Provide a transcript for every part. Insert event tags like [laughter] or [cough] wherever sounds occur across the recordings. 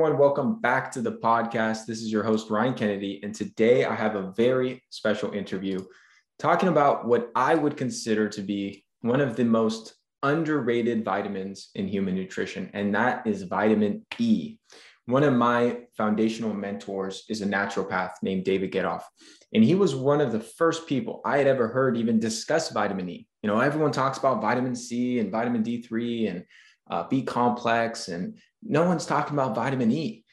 everyone. Welcome back to the podcast. This is your host, Ryan Kennedy. And today I have a very special interview talking about what I would consider to be one of the most underrated vitamins in human nutrition, and that is vitamin E. One of my foundational mentors is a naturopath named David Getoff. And he was one of the first people I had ever heard even discuss vitamin E. You know, everyone talks about vitamin C and vitamin D3 and uh, B complex, and no one's talking about vitamin E.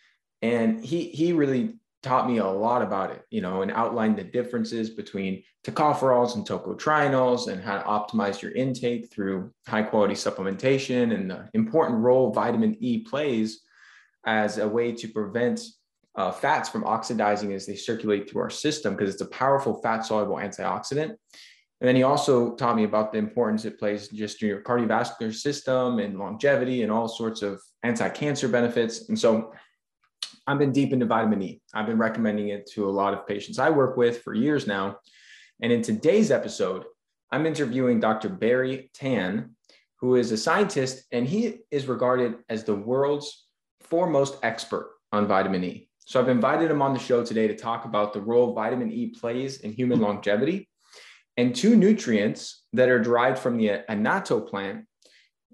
And he he really taught me a lot about it, you know, and outlined the differences between tocopherols and tocotrienols and how to optimize your intake through high quality supplementation and the important role vitamin E plays as a way to prevent uh, fats from oxidizing as they circulate through our system because it's a powerful fat soluble antioxidant. And then he also taught me about the importance it plays just in your cardiovascular system and longevity and all sorts of anti-cancer benefits. And so I've been deep into vitamin E. I've been recommending it to a lot of patients I work with for years now. And in today's episode, I'm interviewing Dr. Barrie Tan, who is a scientist and he is regarded as the world's foremost expert on vitamin E. So I've invited him on the show today to talk about the role vitamin E plays in human longevity and two nutrients that are derived from the annatto plant,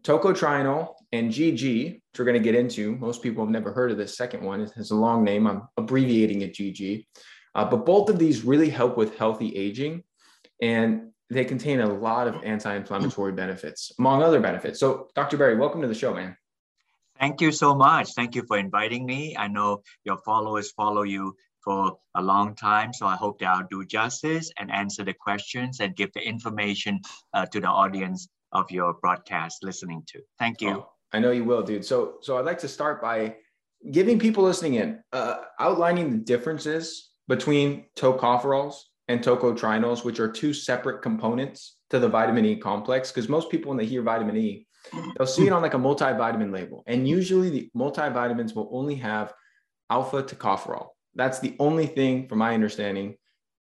tocotrienol and GG, which we're going to get into. Most people have never heard of this second one. It has a long name. I'm abbreviating it GG. Uh, but both of these really help with healthy aging and they contain a lot of anti-inflammatory benefits, among other benefits. So Dr. Barrie, welcome to the show, man. Thank you so much. Thank you for inviting me. I know your followers follow you for a long time. So I hope that I'll do justice and answer the questions and give the information uh, to the audience of your broadcast listening to. Thank you. Oh, I know you will, dude. So, so I'd like to start by giving people listening in, uh, outlining the differences between tocopherols and tocotrienols, which are two separate components to the vitamin E complex. Because most people, when they hear vitamin E, they'll see it on like a multivitamin label. And usually the multivitamins will only have alpha tocopherol that's the only thing, from my understanding,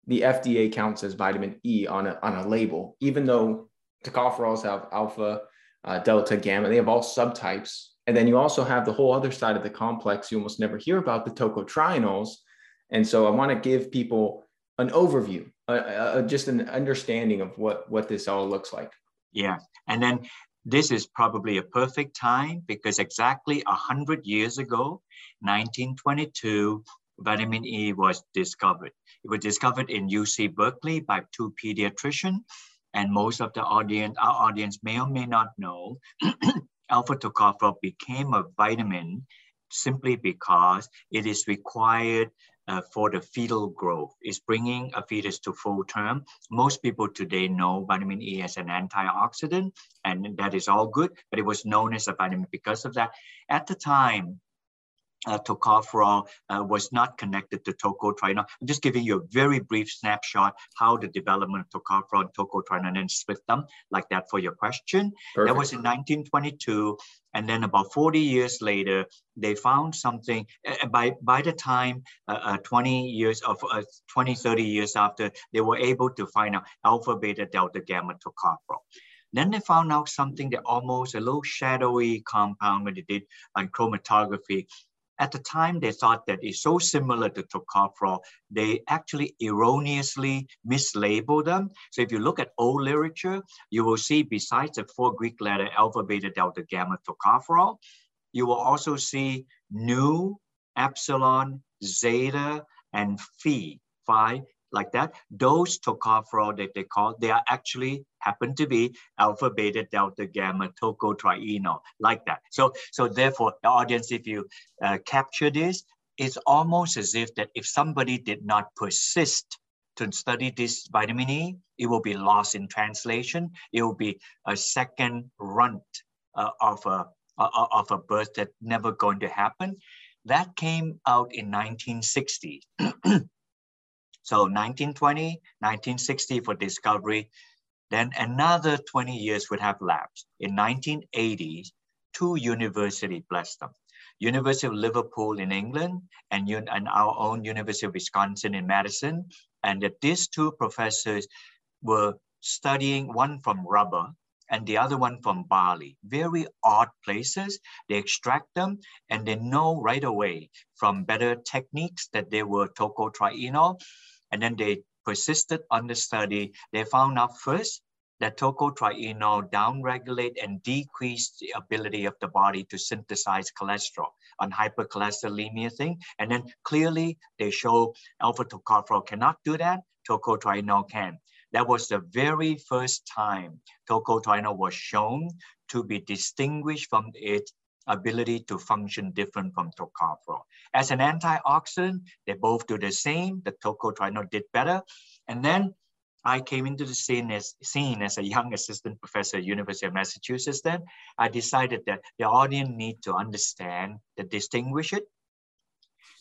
the FDA counts as vitamin E on a, on a label, even though tocopherols have alpha, uh, delta, gamma, they have all subtypes. And then you also have the whole other side of the complex you almost never hear about, the tocotrienols. And so I want to give people an overview, just an understanding of what, what this all looks like. Yeah. And then this is probably a perfect time because exactly 100 years ago, 1922, vitamin E was discovered. It was discovered in UC Berkeley by two pediatricians, and most of the audience, our audience may or may not know, [clears throat] alpha tocopherol became a vitamin simply because it is required uh, for the fetal growth. It's bringing a fetus to full term. Most people today know vitamin E as an antioxidant, and that is all good, but it was known as a vitamin because of that. At the time, uh, tocopherol uh, was not connected to tocotrienol. I'm just giving you a very brief snapshot how the development of tocopherol and tocotrienol and then split them like that for your question. Perfect. That was in 1922. And then about 40 years later, they found something uh, by, by the time uh, uh, 20 years of uh, 20, 30 years after, they were able to find out alpha, beta, delta, gamma tocopherol. Then they found out something that almost a little shadowy compound when they did on chromatography at the time, they thought that it's so similar to tocopherol, they actually erroneously mislabeled them. So if you look at old literature, you will see besides the four Greek letter alpha, beta, delta, gamma, tocopherol, you will also see nu, epsilon, zeta, and phi, phi like that. Those tocopherol that they call, they are actually happen to be alpha, beta, delta, gamma, tocotrienol, like that. So, so therefore, the audience, if you uh, capture this, it's almost as if that if somebody did not persist to study this vitamin E, it will be lost in translation. It will be a second runt uh, of a uh, of a birth that never going to happen. That came out in 1960. [clears throat] So 1920, 1960 for discovery, then another 20 years would have lapsed. In 1980s, two universities blessed them. University of Liverpool in England and, and our own University of Wisconsin in Madison. And that these two professors were studying one from rubber and the other one from barley. Very odd places. They extract them and they know right away from better techniques that they were tocotrienol. And then they persisted on the study. They found out first that tocotrienol downregulate and decrease the ability of the body to synthesize cholesterol on hypercholesterolemia thing. And then clearly they show alpha tocopherol cannot do that, tocotrienol can. That was the very first time tocotrienol was shown to be distinguished from its ability to function different from tocopherol. As an antioxidant, they both do the same. The tocotrienol did better. And then I came into the scene as, scene as a young assistant professor at University of Massachusetts then. I decided that the audience need to understand, to distinguish it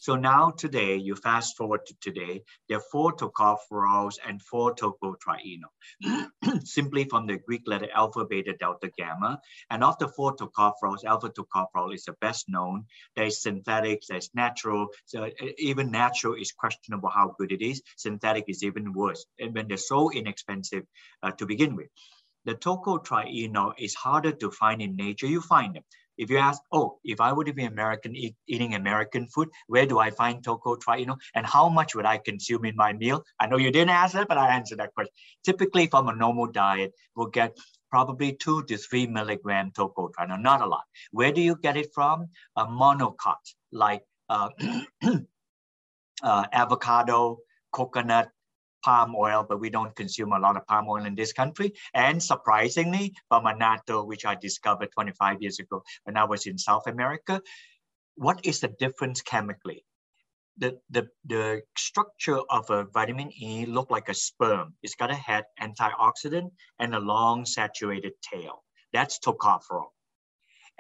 so now today, you fast forward to today, there are four tocopherols and four tocotrienol, [clears throat] simply from the Greek letter alpha, beta, delta, gamma. And of the four tocopherols, alpha tocopherol is the best known. There's synthetic, there's natural. So even natural is questionable how good it is. Synthetic is even worse. And when they're so inexpensive uh, to begin with. The tocotrienol is harder to find in nature. You find them. If you ask, oh, if I were to be American eat, eating American food, where do I find tocotrienol and how much would I consume in my meal? I know you didn't ask that, but I answered that question. Typically from a normal diet, we'll get probably two to three milligram tocotrienol, not a lot. Where do you get it from? A monocot, like uh, [clears throat] uh, avocado, coconut, palm oil, but we don't consume a lot of palm oil in this country. And surprisingly, from annatto, which I discovered 25 years ago when I was in South America, what is the difference chemically? The, the, the structure of a vitamin E look like a sperm. It's got a head, antioxidant, and a long saturated tail. That's tocopherol.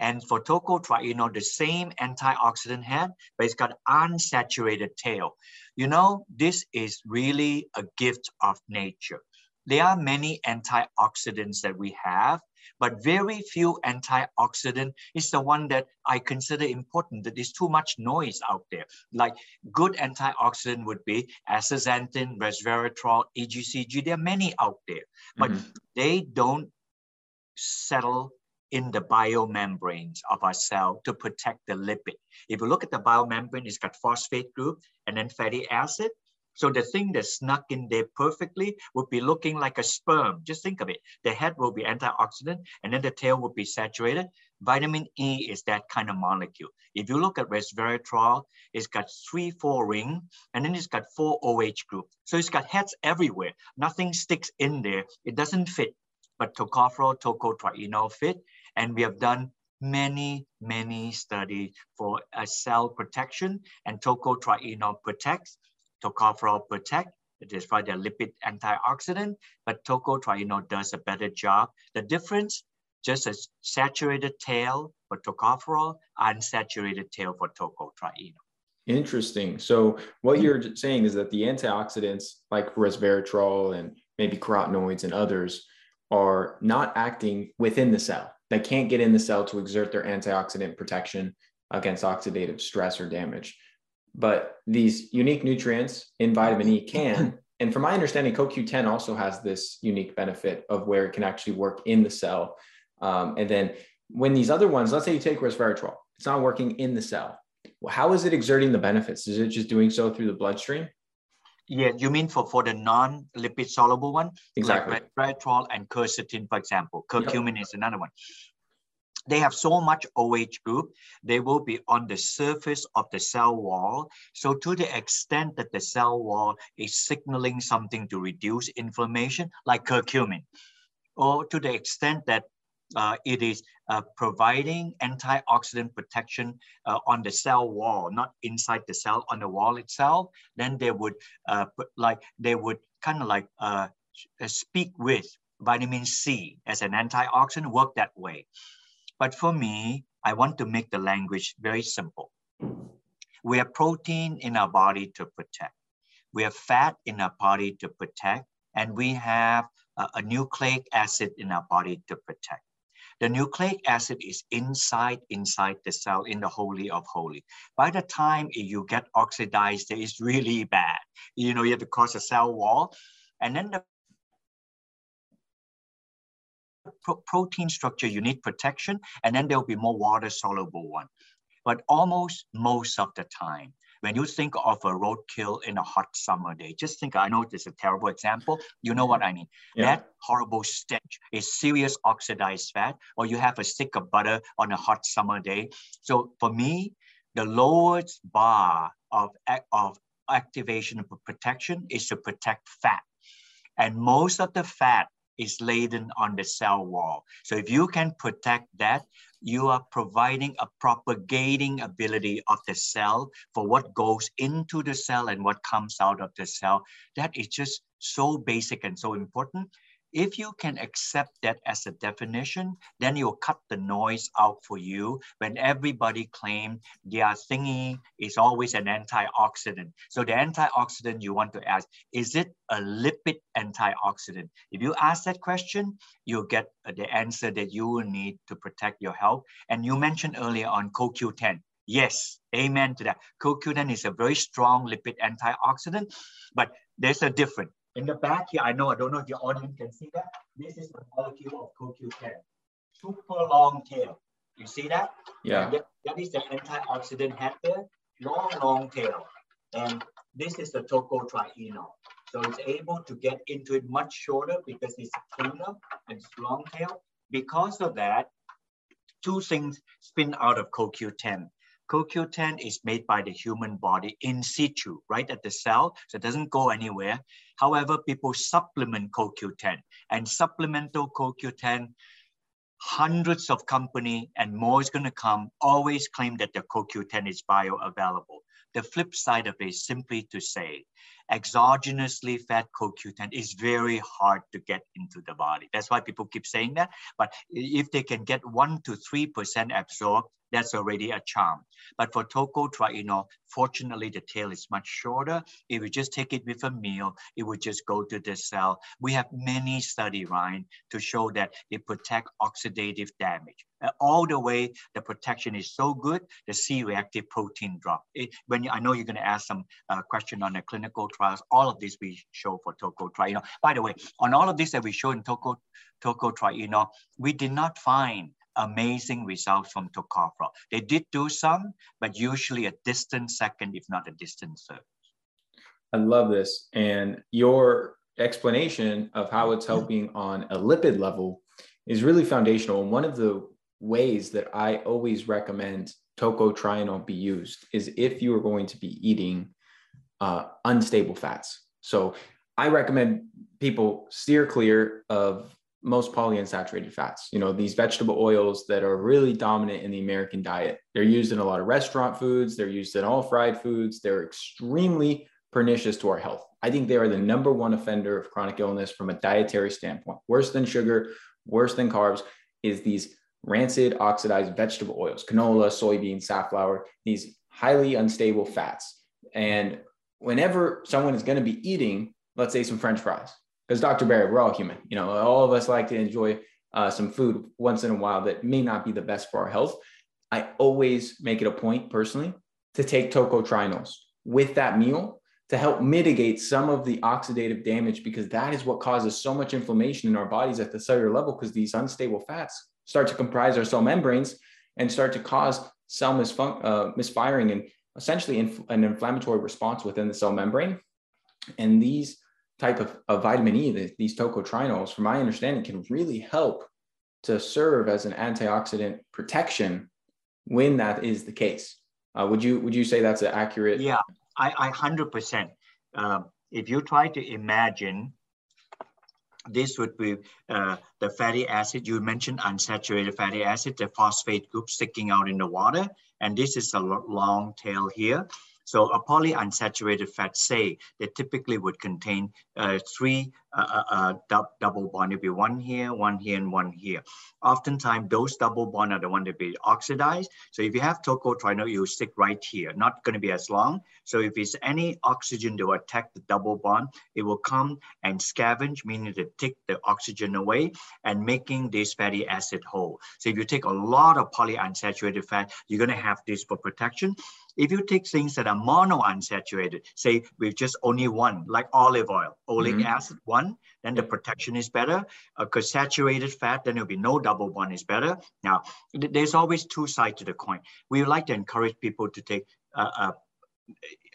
And for tocotrienol, the same antioxidant head, but it's got unsaturated tail. You know, this is really a gift of nature. There are many antioxidants that we have, but very few antioxidant is the one that I consider important. That there's too much noise out there. Like good antioxidant would be astaxanthin, resveratrol, EGCG. There are many out there, but mm-hmm. they don't settle in the biomembranes of our cell to protect the lipid. If you look at the biomembrane, it's got phosphate group and then fatty acid. So the thing that snuck in there perfectly would be looking like a sperm. Just think of it. The head will be antioxidant and then the tail will be saturated. Vitamin E is that kind of molecule. If you look at resveratrol, it's got three, four ring, and then it's got four OH group. So it's got heads everywhere. Nothing sticks in there. It doesn't fit. But tocopherol, tocotrienol fit. And we have done many, many studies for a cell protection and tocotrienol protects, tocopherol protect, it is for the lipid antioxidant, but tocotrienol does a better job. The difference, just a saturated tail for tocopherol, unsaturated tail for tocotrienol. Interesting. So what you're saying is that the antioxidants like resveratrol and maybe carotenoids and others are not acting within the cell. They can't get in the cell to exert their antioxidant protection against oxidative stress or damage. But these unique nutrients in vitamin E can. And from my understanding, CoQ10 also has this unique benefit of where it can actually work in the cell. Um, and then when these other ones, let's say you take resveratrol, it's not working in the cell. Well, how is it exerting the benefits? Is it just doing so through the bloodstream? Yeah, you mean for, for the non-lipid soluble one? Exactly. Like resveratrol and quercetin, for example. Curcumin yep. is another one. They have so much OH group, they will be on the surface of the cell wall. So to the extent that the cell wall is signaling something to reduce inflammation, like curcumin, or to the extent that uh, it is uh, providing antioxidant protection uh, on the cell wall, not inside the cell, on the wall itself, then they would uh, like they would kind of like uh, speak with vitamin C as an antioxidant, work that way. But for me, I want to make the language very simple. We have protein in our body to protect. We have fat in our body to protect, and we have a, a nucleic acid in our body to protect. The nucleic acid is inside, inside the cell in the holy of holy. By the time you get oxidized, it's really bad. You know, you have to cross a cell wall. And then the pro protein structure, you need protection, and then there'll be more water soluble one. But almost most of the time, when you think of a roadkill in a hot summer day, just think, I know this is a terrible example. You know what I mean. Yeah. That horrible stench is serious oxidized fat, or you have a stick of butter on a hot summer day. So for me, the lowest bar of, of activation of protection is to protect fat. And most of the fat is laden on the cell wall. So if you can protect that, you are providing a propagating ability of the cell for what goes into the cell and what comes out of the cell. That is just so basic and so important. If you can accept that as a definition, then you'll cut the noise out for you when everybody claim their thingy is always an antioxidant. So the antioxidant you want to ask, is it a lipid antioxidant? If you ask that question, you'll get the answer that you will need to protect your health. And you mentioned earlier on CoQ10. Yes, amen to that. CoQ10 is a very strong lipid antioxidant, but there's a difference. In the back here, I know, I don't know if your audience can see that. This is the molecule of CoQ10. Super long tail. You see that? Yeah. That, that is the antioxidant head there. Long, long tail. And this is the tocotrienol. So it's able to get into it much shorter because it's cleaner and it's long tail. Because of that, two things spin out of CoQ10. CoQ10 is made by the human body in situ, right at the cell, so it doesn't go anywhere. However, people supplement CoQ10 and supplemental CoQ10, hundreds of company and more is going to come, always claim that the CoQ10 is bioavailable. The flip side of it is simply to say, exogenously fed CoQ10 is very hard to get into the body. That's why people keep saying that. But if they can get one to 3% absorbed, that's already a charm. But for tocotrienol, fortunately, the tail is much shorter. If you just take it with a meal, it would just go to the cell. We have many studies, Ryan, to show that it protects oxidative damage. All the way, the protection is so good, the C-reactive protein drop. It, when you, I know you're going to ask some uh, question on the clinical trials, all of this we show for tocotrienol. By the way, on all of this that we show in toco, tocotrienol, we did not find amazing results from tocopherol. They did do some, but usually a distant second, if not a distant third. I love this. And your explanation of how it's helping on a lipid level is really foundational. And one of the ways that I always recommend tocotrienol be used is if you are going to be eating uh, unstable fats. So I recommend people steer clear of most polyunsaturated fats. You know, these vegetable oils that are really dominant in the American diet. They're used in a lot of restaurant foods, they're used in all fried foods. They're extremely pernicious to our health. I think they are the number one offender of chronic illness from a dietary standpoint. Worse than sugar, worse than carbs is these rancid oxidized vegetable oils, canola, soybean, safflower, these highly unstable fats. And whenever someone is going to be eating, let's say some french fries, because Dr. Barrie, we're all human. You know, all of us like to enjoy uh, some food once in a while that may not be the best for our health. I always make it a point personally to take tocotrienols with that meal to help mitigate some of the oxidative damage because that is what causes so much inflammation in our bodies at the cellular level because these unstable fats start to comprise our cell membranes and start to cause cell misfun- uh, misfiring and essentially inf- an inflammatory response within the cell membrane. And these type of, of vitamin E, the, these tocotrienols, from my understanding, can really help to serve as an antioxidant protection when that is the case. Uh, would you would you say that's an accurate? Yeah, I, hundred percent. Um, if you try to imagine, this would be uh, the fatty acid. You mentioned unsaturated fatty acid, the phosphate group sticking out in the water, and this is a long tail here. So a polyunsaturated fat, say, they typically would contain uh, three uh, uh, uh double bond. It'd be one here, one here, and one here. Oftentimes, those double bond are the one that be oxidized. So if you have tocotrienol, you stick right here. Not going to be as long. So if it's any oxygen to attack the double bond, it will come and scavenge, meaning to take the oxygen away and making this fatty acid whole. So if you take a lot of polyunsaturated fat, you're going to have this for protection. If you take things that are monounsaturated, say with just only one, like olive oil, oleic mm-hmm. acid, one, then the protection is better. Because uh, saturated fat, then there'll be no double bond is better. Now, th- there's always two sides to the coin. We would like to encourage people to take uh, uh,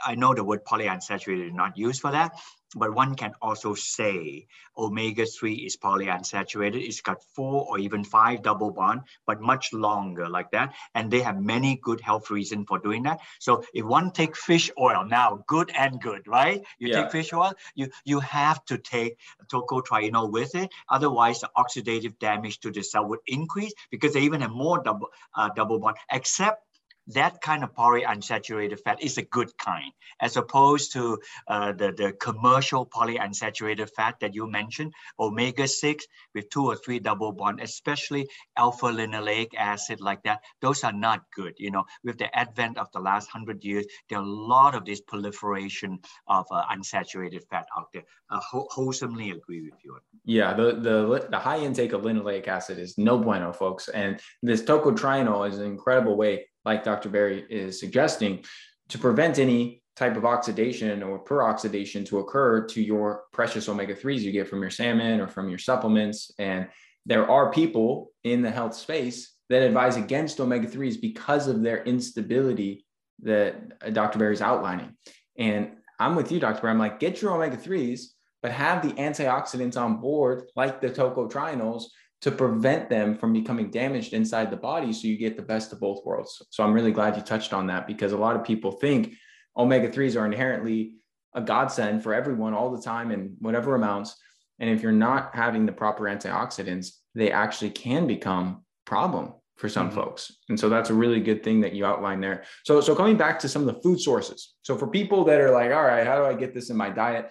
I know the word polyunsaturated is not used for that, but one can also say omega-3 is polyunsaturated. It's got four or even five double bond, but much longer like that. And they have many good health reasons for doing that. So if one take fish oil, now good and good, right? You yeah. take fish oil, you, you have to take tocotrienol with it. Otherwise, the oxidative damage to the cell would increase because they even have more double, uh, double bond, except that kind of polyunsaturated fat is a good kind, as opposed to uh, the, the commercial polyunsaturated fat that you mentioned, omega-6 with two or three double bond, especially alpha linoleic acid like that. Those are not good. You know, with the advent of the last hundred years, there are a lot of this proliferation of uh, unsaturated fat out there. I ho- wholesomely agree with you. Yeah, the, the, the high intake of linoleic acid is no bueno, folks. And this tocotrienol is an incredible way like Dr. Barrie is suggesting, to prevent any type of oxidation or peroxidation to occur to your precious omega 3s you get from your salmon or from your supplements. And there are people in the health space that advise against omega 3s because of their instability that uh, Dr. Barrie is outlining. And I'm with you, Dr. Barrie. I'm like, get your omega 3s, but have the antioxidants on board, like the tocotrienols, to prevent them from becoming damaged inside the body so you get the best of both worlds. So I'm really glad you touched on that because a lot of people think omega 3s are inherently a godsend for everyone all the time in whatever amounts. And if you're not having the proper antioxidants, they actually can become problem for some mm-hmm. folks. And so that's a really good thing that you outlined there. So so coming back to some of the food sources. So for people that are like, all right, how do I get this in my diet?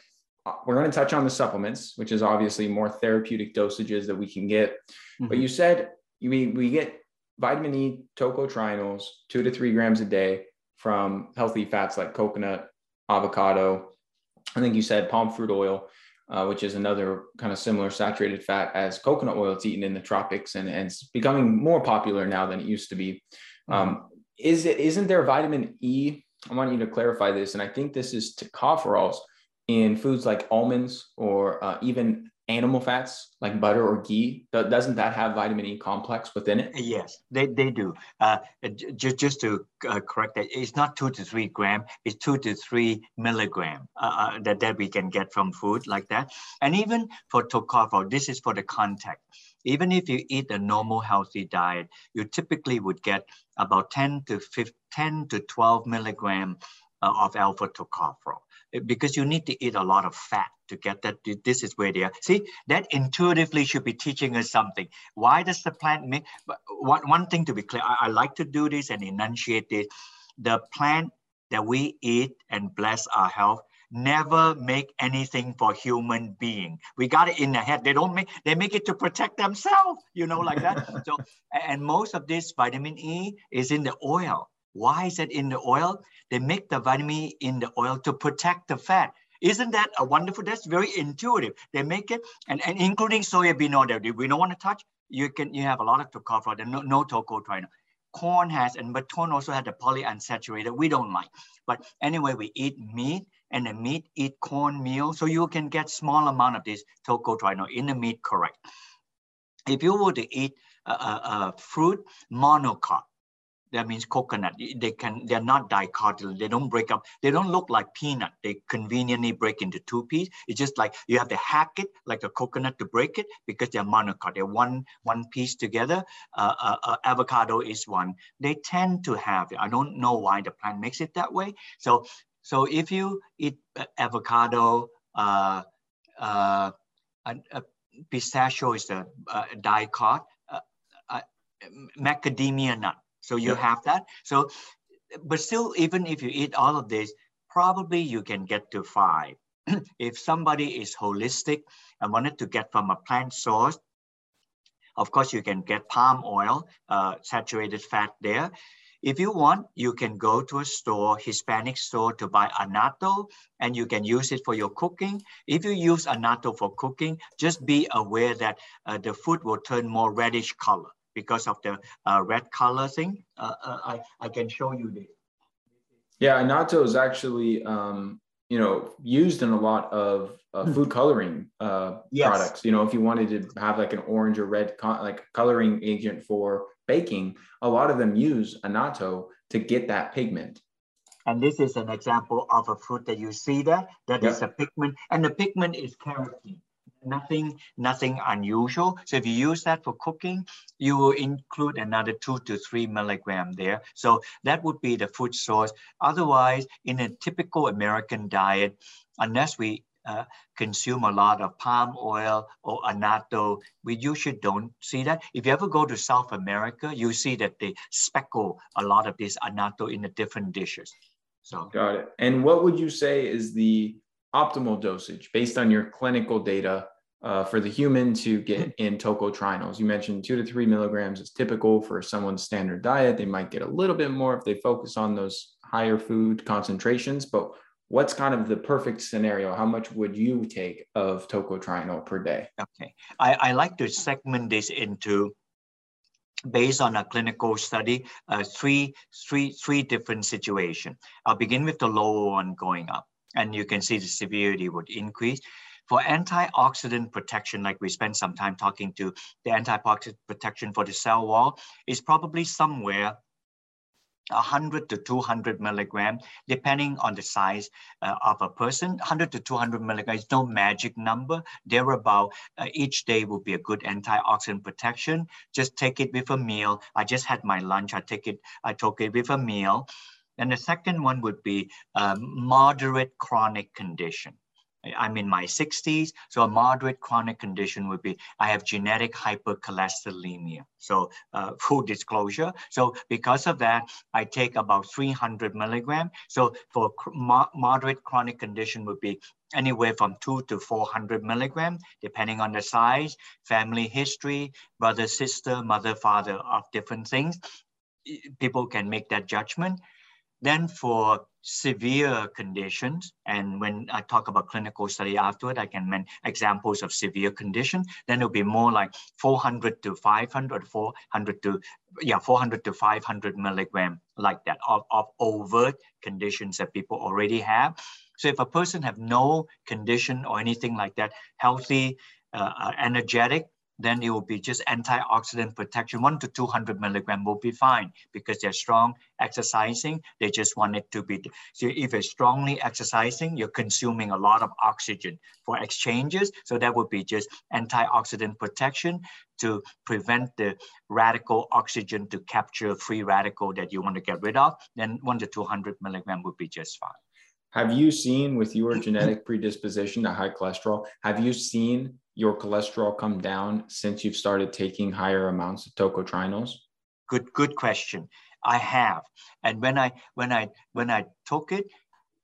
We're going to touch on the supplements, which is obviously more therapeutic dosages that we can get. Mm-hmm. But you said we, we get vitamin E tocotrienols, two to three grams a day from healthy fats like coconut, avocado. I think you said palm fruit oil, uh, which is another kind of similar saturated fat as coconut oil. It's eaten in the tropics and, and it's becoming more popular now than it used to be. Mm-hmm. Um, is it isn't there vitamin E? I want you to clarify this, and I think this is tocopherols in foods like almonds or uh, even animal fats like butter or ghee doesn't that have vitamin e complex within it? Yes they, they do. Uh, just, just to uh, correct that it's not two to three gram it's two to three milligram uh, uh, that, that we can get from food like that. And even for tocopherol this is for the contact. Even if you eat a normal healthy diet you typically would get about 10 to 15, 10 to 12 milligram uh, of alpha tocopherol Eh, because you need to eat a lot of fat to get that. This is where they are. See, that intuitively should be teaching us something. Why does the plant make? One, one thing to be clear, I, I like to do this and enunciate this. The plant that we eat and bless our health never make anything for human being. We got it in the head. They don't make, they make it to protect themselves, you know, like that. [laughs] so, and most of this vitamin E is in the oil. Why is it in the oil? They make the vitamin in the oil to protect the fat. Isn't that a wonderful? That's very intuitive. They make it, and, and including soybean oil that we don't want to touch. You can you have a lot of tocopherol, no, no tocotrienol. Corn has, and but corn also has the polyunsaturated. We don't like. But anyway, we eat meat, and the meat eat corn meal, so you can get small amount of this tocotrienol in the meat. Correct. If you were to eat a, a, a fruit monocot, that means coconut. They can, they're not dicotyl. They don't break up. They don't look like peanut. They conveniently break into two pieces. It's just like you have to hack it like a coconut to break it because they're monocot. They're one, one piece together. Uh, uh, uh, avocado is one. They tend to have it. I don't know why the plant makes it that way. So, so if you eat avocado, uh, uh, pistachio is a, dicot, uh, uh, macadamia nut so you have that. So, but still, even if you eat all of this, probably you can get to five. [clears throat] if somebody is holistic and wanted to get from a plant source, of course, you can get palm oil, uh, saturated fat there. If you want, you can go to a store, Hispanic store, to buy annatto, and you can use it for your cooking. If you use annatto for cooking, just be aware that uh, the food will turn more reddish color because of the uh, red color thing. Uh, uh, I, I can show you this. Yeah, annatto is actually um, you know used in a lot of uh, hmm. food coloring uh, yes. products. You know, if you wanted to have like an orange or red co- like coloring agent for baking, a lot of them use annatto to get that pigment. And this is an example of a fruit that you see there. That yep. is a pigment, and the pigment is carotene nothing, nothing unusual. So if you use that for cooking, you will include another two to three milligram there. So that would be the food source. Otherwise, in a typical American diet, unless we uh, consume a lot of palm oil or annatto, we usually don't see that. If you ever go to South America, you see that they speckle a lot of this annatto in the different dishes. So got it. And what would you say is the optimal dosage based on your clinical data uh, for the human to get in tocotrienols. You mentioned two to three milligrams is typical for someone's standard diet. They might get a little bit more if they focus on those higher food concentrations, but what's kind of the perfect scenario? How much would you take of tocotrienol per day? Okay, I, I like to segment this into based on a clinical study, uh, three, three, three different situations. I'll begin with the lower one going up, and you can see the severity would increase. For antioxidant protection, like we spent some time talking to, the antioxidant protection for the cell wall is probably somewhere 100 to 200 milligram, depending on the size uh, of a person. 100 to 200 milligrams is no magic number. Thereabout uh, each day will be a good antioxidant protection. Just take it with a meal. I just had my lunch. I take it. I took it with a meal. And the second one would be a moderate chronic condition. I'm in my 60s, so a moderate chronic condition would be I have genetic hypercholesterolemia. So uh, [laughs] full disclosure. So because of that, I take about 300 milligram. So for mo moderate chronic condition would be anywhere from two to 400 milligram, depending on the size, family history, brother, sister, mother, father of different things. People can make that judgment. Then for severe conditions, and when I talk about clinical study afterward, I can mention examples of severe condition, then it'll be more like 400 to 500, 400 to, yeah, 400 to 500 milligram like that of, of overt conditions that people already have. So if a person have no condition or anything like that, healthy, uh, uh energetic, then it will be just antioxidant protection. One to 200 milligram will be fine because they're strong exercising. They just want it to be. So if you're strongly exercising, you're consuming a lot of oxygen for exchanges. So that would be just antioxidant protection to prevent the radical oxygen to capture free radical that you want to get rid of. Then one to 200 milligram would be just fine. Have you seen with your genetic predisposition to high cholesterol, have you seen your cholesterol come down since you've started taking higher amounts of tocotrienols? Good, good question. I have, and when I when I when I took it,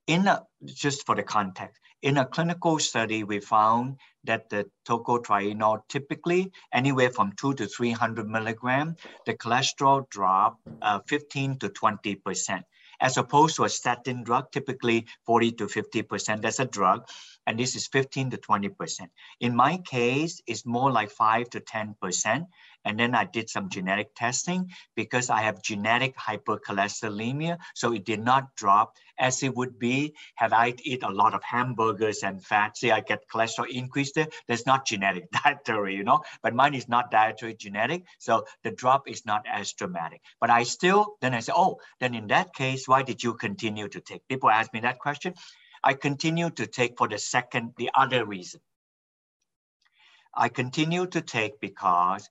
in a just for the context, in a clinical study, we found that the tocotrienol typically anywhere from two to three hundred milligram, the cholesterol drop uh, fifteen to twenty percent as opposed to a statin drug, typically 40 to 50%. That's a drug, and this is 15 to 20%. In my case, it's more like 5 to 10%. And then I did some genetic testing because I have genetic hypercholesterolemia. So it did not drop as it would be had I eat a lot of hamburgers and fat. See, I get cholesterol increase there. That's not genetic [laughs] dietary, you know, but mine is not dietary genetic. So the drop is not as dramatic. But I still, then I say, oh, then in that case, why did you continue to take? People ask me that question. I continue to take for the second, the other reason. I continue to take because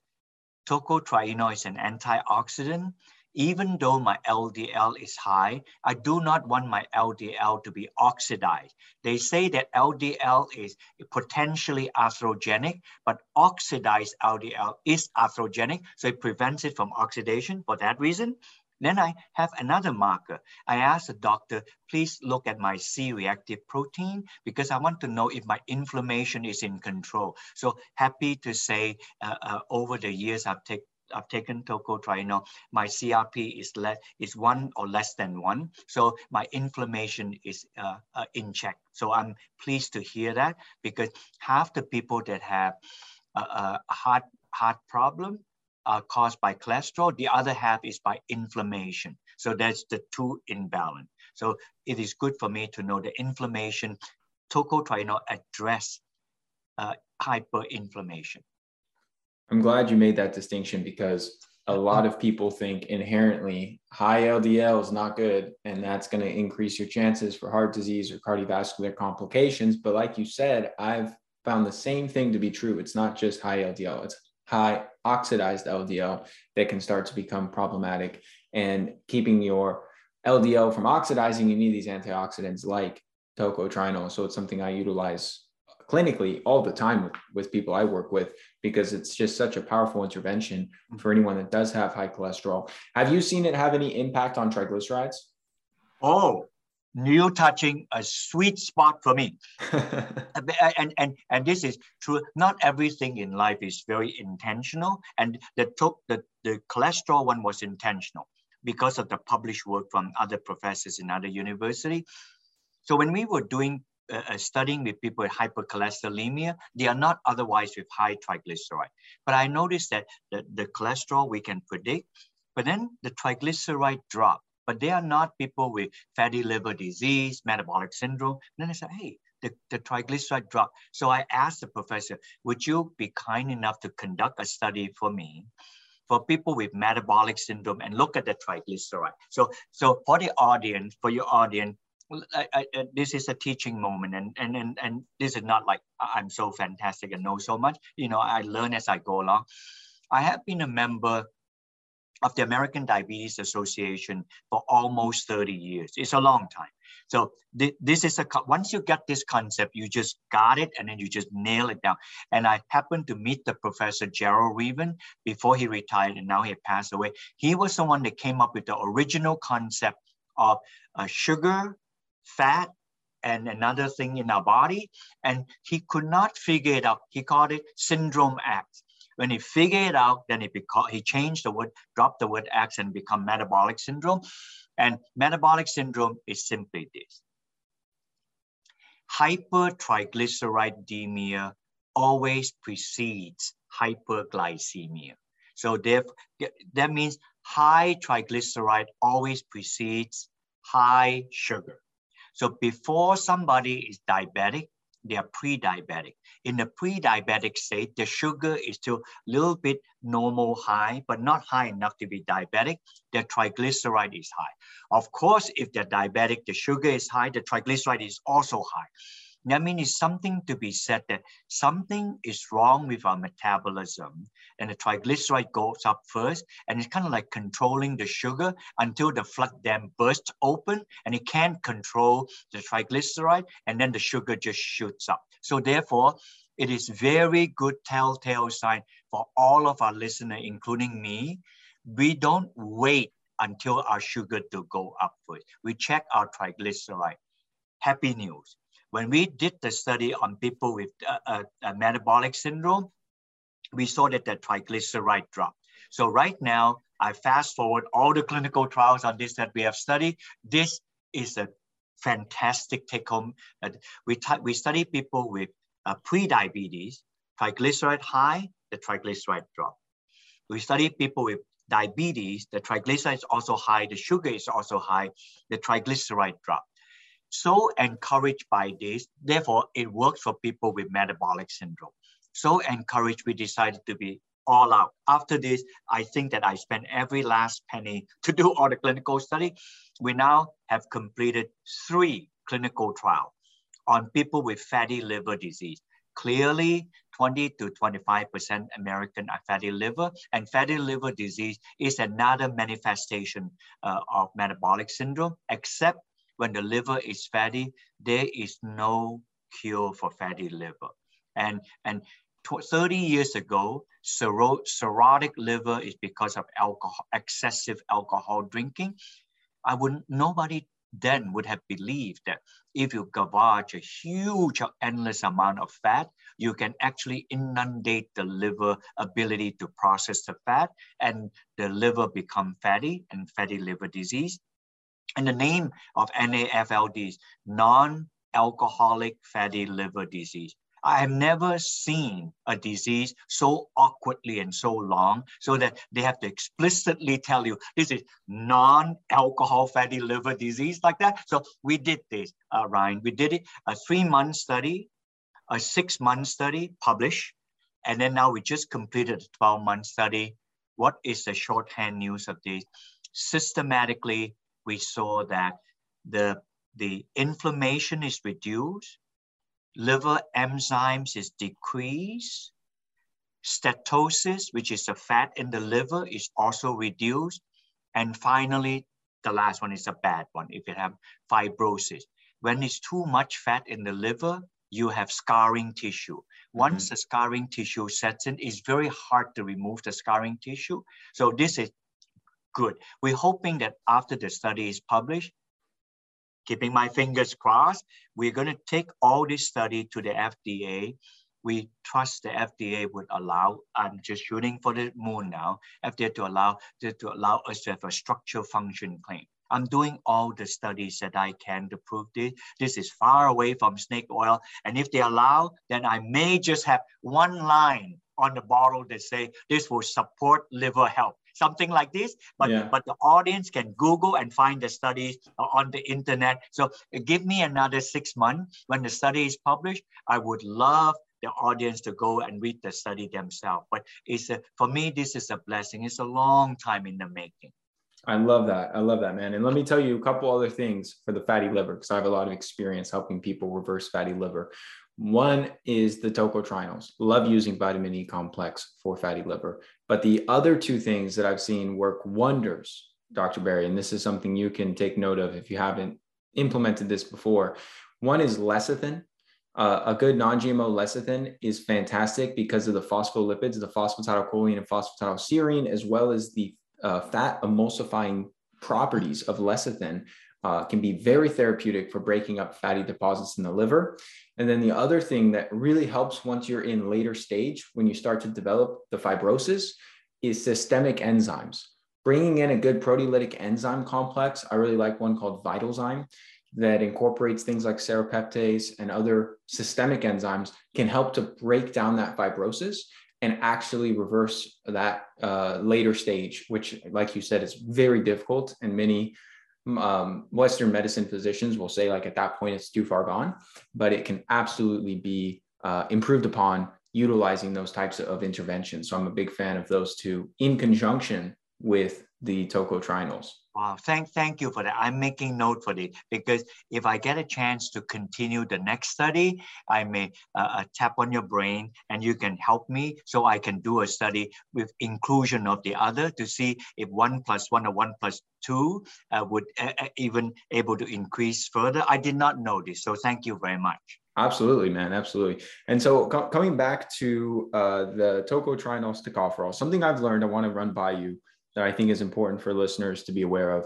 tocotrienol is an antioxidant. Even though my LDL is high, I do not want my LDL to be oxidized. They say that LDL is potentially atherogenic, but oxidized LDL is atherogenic, so it prevents it from oxidation for that reason. Then I have another marker. I ask the doctor, please look at my C-reactive protein because I want to know if my inflammation is in control. So happy to say uh, uh, over the years I've taken I've taken tocotrienol, my CRP is less is one or less than one. So my inflammation is uh, uh, in check. So I'm pleased to hear that because half the people that have a, a heart heart problem are caused by cholesterol. The other half is by inflammation. So that's the two imbalance. So it is good for me to know the inflammation. Tocotrienol address uh, hyperinflammation. I'm glad you made that distinction because a lot of people think inherently high LDL is not good and that's going to increase your chances for heart disease or cardiovascular complications. But like you said, I've found the same thing to be true. It's not just high LDL, it's high oxidized LDL that can start to become problematic. And keeping your LDL from oxidizing, you need these antioxidants like tocotrienol. So it's something I utilize clinically all the time with, with people I work with because it's just such a powerful intervention for mm-hmm. anyone that does have high cholesterol. Have you seen it have any impact on triglycerides? Oh, new touching a sweet spot for me. [laughs] and, and, and this is true. Not everything in life is very intentional. And the, the, the cholesterol one was intentional because of the published work from other professors in other university. So when we were doing uh, uh, studying with people with hypercholesterolemia, they are not otherwise with high triglyceride. But I noticed that the, the cholesterol we can predict, but then the triglyceride drop. But they are not people with fatty liver disease, metabolic syndrome. And then I said, hey, the, the triglyceride drop. So I asked the professor, would you be kind enough to conduct a study for me for people with metabolic syndrome and look at the triglyceride. So, so for the audience, for your audience, I, I, uh, this is a teaching moment and, and, and, and this is not like I'm so fantastic and know so much. You know, I learn as I go along. I have been a member of the American Diabetes Association for almost 30 years. It's a long time. So th this is a, once you get this concept, you just got it and then you just nail it down. And I happened to meet the professor Gerald Reaven before he retired and now he passed away. He was the one that came up with the original concept of uh, sugar fat and another thing in our body. And he could not figure it out. He called it syndrome X. When he figured it out, then he, beca- he changed the word, dropped the word X and become metabolic syndrome. And metabolic syndrome is simply this. Hypertriglyceridemia always precedes hyperglycemia. So that means high triglyceride always precedes high sugar. So before somebody is diabetic, they are pre-diabetic. In the pre-diabetic state, the sugar is still a little bit normal high, but not high enough to be diabetic. Their triglyceride is high. Of course, if they're diabetic, the sugar is high, the triglyceride is also high. That means it's something to be said that something is wrong with our metabolism and the triglyceride goes up first and it's kind of like controlling the sugar until the flood dam bursts open and it can't control the triglyceride and then the sugar just shoots up. So therefore, it is very good telltale sign for all of our listeners, including me. We don't wait until our sugar to go up first. We check our triglyceride. Happy news when we did the study on people with a, a metabolic syndrome, we saw that the triglyceride dropped. So right now, I fast forward all the clinical trials on this that we have studied. This is a fantastic take home. We, we study people with uh, pre-diabetes, triglyceride high, the triglyceride drop. We study people with diabetes, the triglyceride is also high, the sugar is also high, the triglyceride drop so encouraged by this. Therefore, it works for people with metabolic syndrome. So encouraged, we decided to be all out. After this, I think that I spent every last penny [laughs] to do all the clinical study. We now have completed three clinical trials on people with fatty liver disease. Clearly, 20 to 25% American are fatty liver, and fatty liver disease is another manifestation uh, of metabolic syndrome, except when the liver is fatty, there is no cure for fatty liver. And, and 30 years ago, cirrhotic liver is because of alcohol, excessive alcohol drinking. I wouldn't. nobody then would have believed that if you gavage a huge, endless amount of fat, you can actually inundate the liver ability to process the fat, and the liver become fatty and fatty liver disease. And the name of NAFLD is non-alcoholic fatty liver disease. I have never seen a disease so awkwardly and so long, so that they have to explicitly tell you this is non-alcohol fatty liver disease like that. So we did this, uh, Ryan. We did it a three-month study, a six-month study, published, and then now we just completed a 12-month study. What is the shorthand news of this? Systematically, we saw that the the inflammation is reduced, liver enzymes is decreased, steatosis, which is the fat in the liver, is also reduced. And finally, the last one is a bad one if you have fibrosis. When it's too much fat in the liver, you have scarring tissue. Once mm-hmm. the scarring tissue sets in, it's very hard to remove the scarring tissue. So this is good. We're hoping that after the study is published, keeping my fingers crossed. We're going to take all this study to the FDA. We trust the FDA would allow, I'm just shooting for the moon now, FDA to allow, to, to allow us to have a structure function claim. I'm doing all the studies that I can to prove this. This is far away from snake oil. And if they allow, then I may just have one line on the bottle that say this will support liver health something like this but yeah. but the audience can google and find the studies on the internet so give me another six months when the study is published i would love the audience to go and read the study themselves but it's a, for me this is a blessing it's a long time in the making I love that. I love that, man. And let me tell you a couple other things for the fatty liver, because I have a lot of experience helping people reverse fatty liver. One is the tocotrienols. Love using vitamin E complex for fatty liver. But the other two things that I've seen work wonders, Dr. Barrie, and this is something you can take note of if you haven't implemented this before. One is lecithin. Uh, a good non-GMO lecithin is fantastic because of the phospholipids, the phosphatidylcholine and phosphatidylserine, as well as the uh, fat emulsifying properties of lecithin uh, can be very therapeutic for breaking up fatty deposits in the liver. And then the other thing that really helps once you're in later stage, when you start to develop the fibrosis, is systemic enzymes. Bringing in a good proteolytic enzyme complex, I really like one called Vitalzym that incorporates things like serrapeptase and other systemic enzymes can help to break down that fibrosis and actually reverse that uh, later stage, which, like you said, is very difficult and many um, Western medicine physicians will say like at that point it's too far gone, but it can absolutely be uh, improved upon utilizing those types of interventions. So I'm a big fan of those two in conjunction with the tocotrienols. Wow, thank thank you for that. I'm making note for it because if I get a chance to continue the next study, I may uh, tap on your brain and you can help me so I can do a study with inclusion of the other to see if one plus one or one plus two uh, would uh, uh, even able to increase further. I did not know this, so thank you very much. Absolutely, man. Absolutely. And so co- coming back to uh, the tocotrienols tocopherol, something I've learned I want to run by you that I think is important for listeners to be aware of.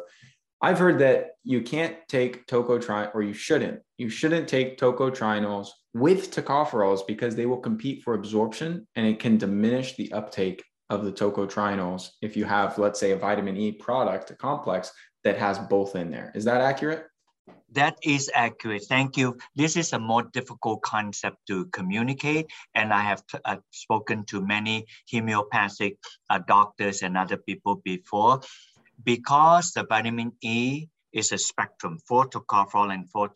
I've heard that you can't take tocotrienol, or you shouldn't. You shouldn't take tocotrienols with tocopherols because they will compete for absorption and it can diminish the uptake of the tocotrienols if you have, let's say, a vitamin E product, a complex that has both in there. Is that accurate? That is accurate. Thank you. This is a more difficult concept to communicate, and I have uh, spoken to many homeopathic uh, doctors and other people before. Because the vitamin E is a spectrum for and for.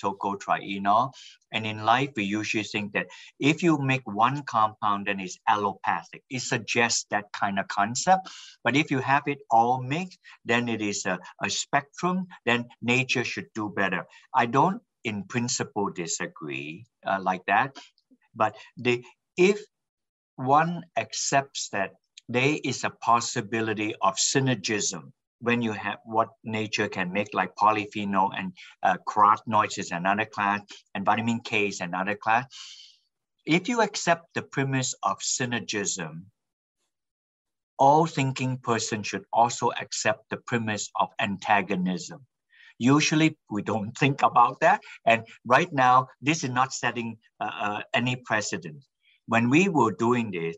And in life, we usually think that if you make one compound, then it's allopathic. It suggests that kind of concept. But if you have it all mixed, then it is a, a spectrum, then nature should do better. I don't in principle disagree uh, like that. But the, if one accepts that there is a possibility of synergism when you have what nature can make like polyphenol and uh, carotenoids is another class and vitamin K is another class. If you accept the premise of synergism, all thinking person should also accept the premise of antagonism. Usually we don't [laughs] think about that. And right now, this is not setting uh, uh, any precedent. When we were doing this,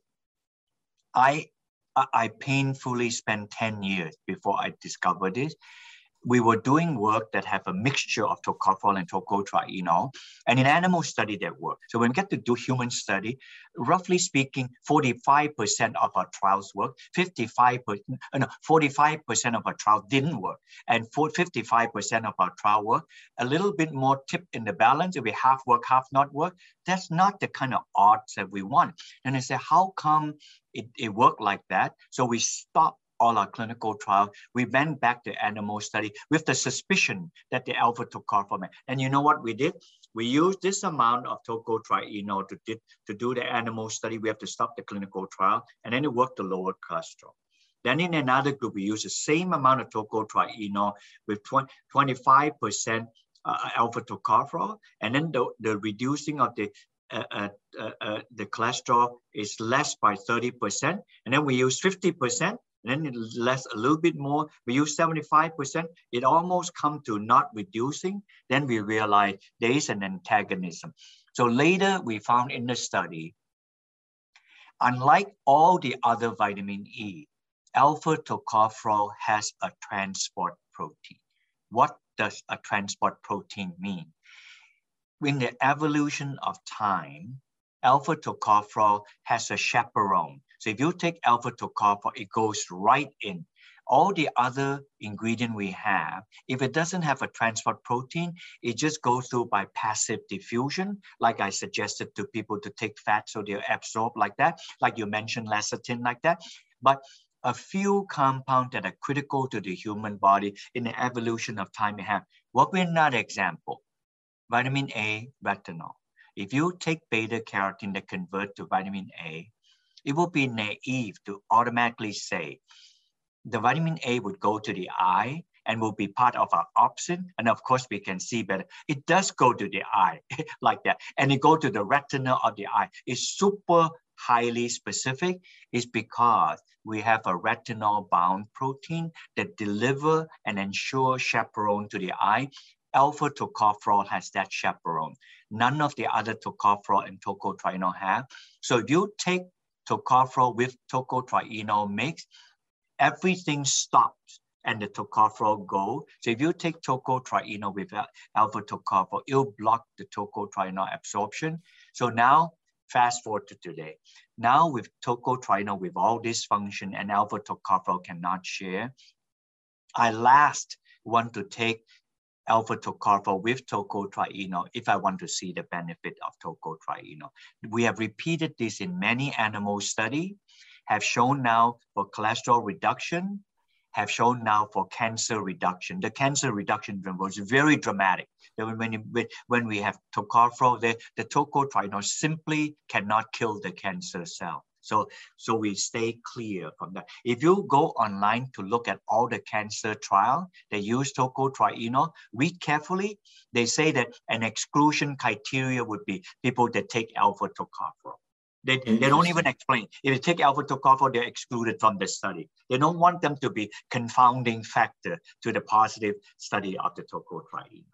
I I painfully spent 10 years before I discovered this. We were doing work that have a mixture of tocopherol and tocotrienol, and in animal study that work. So when we get to do human study, roughly speaking, 45% of our trials work, 55%, uh, no, 45% of our trial didn't work, and 55% of our trial work, a little bit more tip in the balance, if we half work, half not work, that's not the kind of odds that we want. And I said, how come it, it worked like that? So we stopped all our clinical trial, we went back to animal study with the suspicion that the alpha tocopherol. And you know what we did? We used this amount of tocotrienol to, did, to do the animal study. We have to stop the clinical trial, and then it worked to lower cholesterol. Then in another group, we use the same amount of tocotrienol with 20, 25% uh, alpha tocopherol, and then the, the reducing of the uh, uh, uh, uh the cholesterol is less by 30%, and then we use 50%, then it less a little bit more. We use 75%, it almost come to not reducing. Then we realize there is an antagonism. So later we found in the study, unlike all the other vitamin E, alpha tocopherol has a transport protein. What does a transport protein mean? In the evolution of time, alpha tocopherol has a chaperone. So if you take alpha tocopherol, it goes right in. All the other ingredient we have, if it doesn't have a transport protein, it just goes through by passive diffusion, like I suggested to people to take fat so they absorb like that, like you mentioned lecithin like that. But a few compounds that are critical to the human body in the evolution of time we have. What we're not example, vitamin A, retinol. If you take beta carotene that convert to vitamin A, it would be naive to automatically say the vitamin A would go to the eye and will be part of our opsin. And of course, we can see better. It does go to the eye [laughs] like that. And it go to the retina of the eye. It's super highly specific It's because we have a retinol bound protein that deliver and ensure chaperone to the eye. Alpha tocopherol has that chaperone. None of the other tocopherol and tocotrienol have. So you take tocopherol with tocotrienol mix, everything stops and the tocopherol go. So if you take tocotrienol with alpha tocopherol, it'll block the tocotrienol absorption. So now fast forward to today. Now with tocotrienol with all this function and alpha tocopherol cannot share, I last want to take alpha tocopherol with tocotrienol if I want to see the benefit of tocotrienol. We have repeated this in many animal study, have shown now for cholesterol reduction, have shown now for cancer reduction. The cancer reduction was very dramatic. When, when we have tocopherol, the, the tocotrienol simply cannot kill the cancer cell. So, so we stay clear from that. If you go online to look at all the cancer trial, they use tocotrienol, read carefully. They say that an exclusion criteria would be people that take alpha tocopherol. They, they don't even explain. If you take alpha tocopherol, they're excluded from the study. They don't want them to be confounding factor to the positive study of the tocotrienol.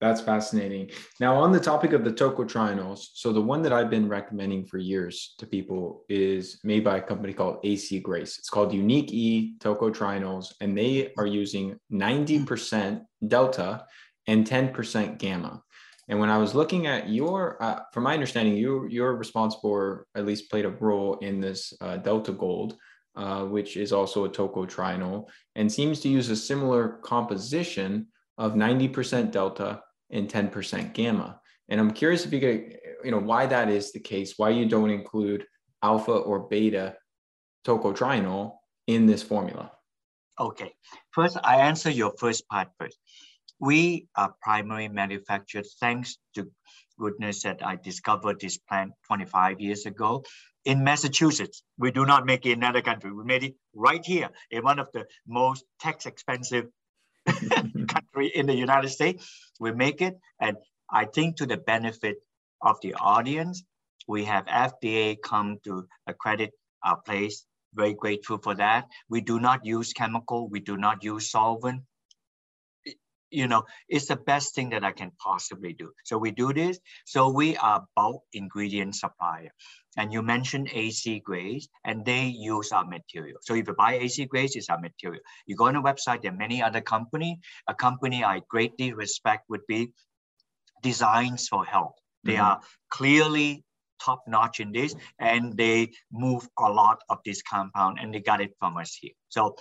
That's fascinating. Now, on the topic of the tocotrienols, so the one that I've been recommending for years to people is made by a company called AC Grace. It's called Unique E tocotrienols, and they are using 90% delta and 10% gamma. And when I was looking at your, uh, from my understanding, you you're responsible, or at least played a role in this uh, Delta Gold, uh, which is also a tocotrienol, and seems to use a similar composition of 90% delta and 10% gamma. And I'm curious if you could, you know, why that is the case, why you don't include alpha or beta tocotrienol in this formula. Okay, first I answer your first part first. We are primary manufactured thanks to goodness that I discovered this plant 25 years ago in Massachusetts. We do not make it in another country. We made it right here in one of the most tax expensive [laughs] country in the United States. We make it, and I think to the benefit of the audience, we have FDA come to accredit our place. Very grateful for that. We do not use chemical. We do not use solvent. You know, it's the best thing that I can possibly do. So we do this. So we are bulk ingredient supplier. And you mentioned AC Grace, and they use our material. So if you buy AC Grace, it's our material. You go on the website, there are many other company. A company I greatly respect would be Designs for Health. They mm-hmm. are clearly top notch in this, and they move a lot of this compound, and they got it from us here. So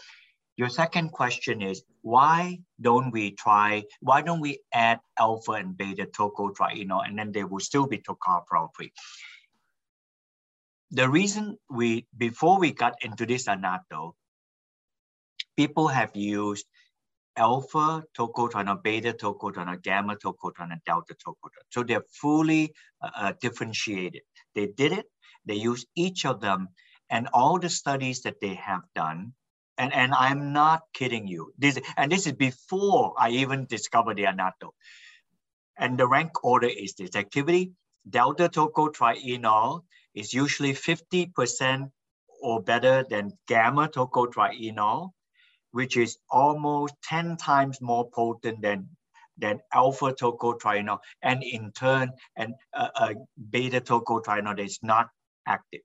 your second question is why don't we try, why don't we add alpha and beta tocotrienol and then they will still be tocopherol free? The reason we, before we got into this annatto, people have used alpha tocotrienol, beta tocotrienol, gamma tocotrienol, delta tocotrienol. So they're fully uh, uh, differentiated. They did it, they use each of them, and all the studies that they have done and, and I'm not kidding you. This and this is before I even discovered the annatto. And the rank order is this activity. Delta tocotrienol is usually 50% or better than gamma tocotrienol, which is almost 10 times more potent than, than alpha tocotrienol. And in turn, and uh, uh, beta tocotrienol is not active.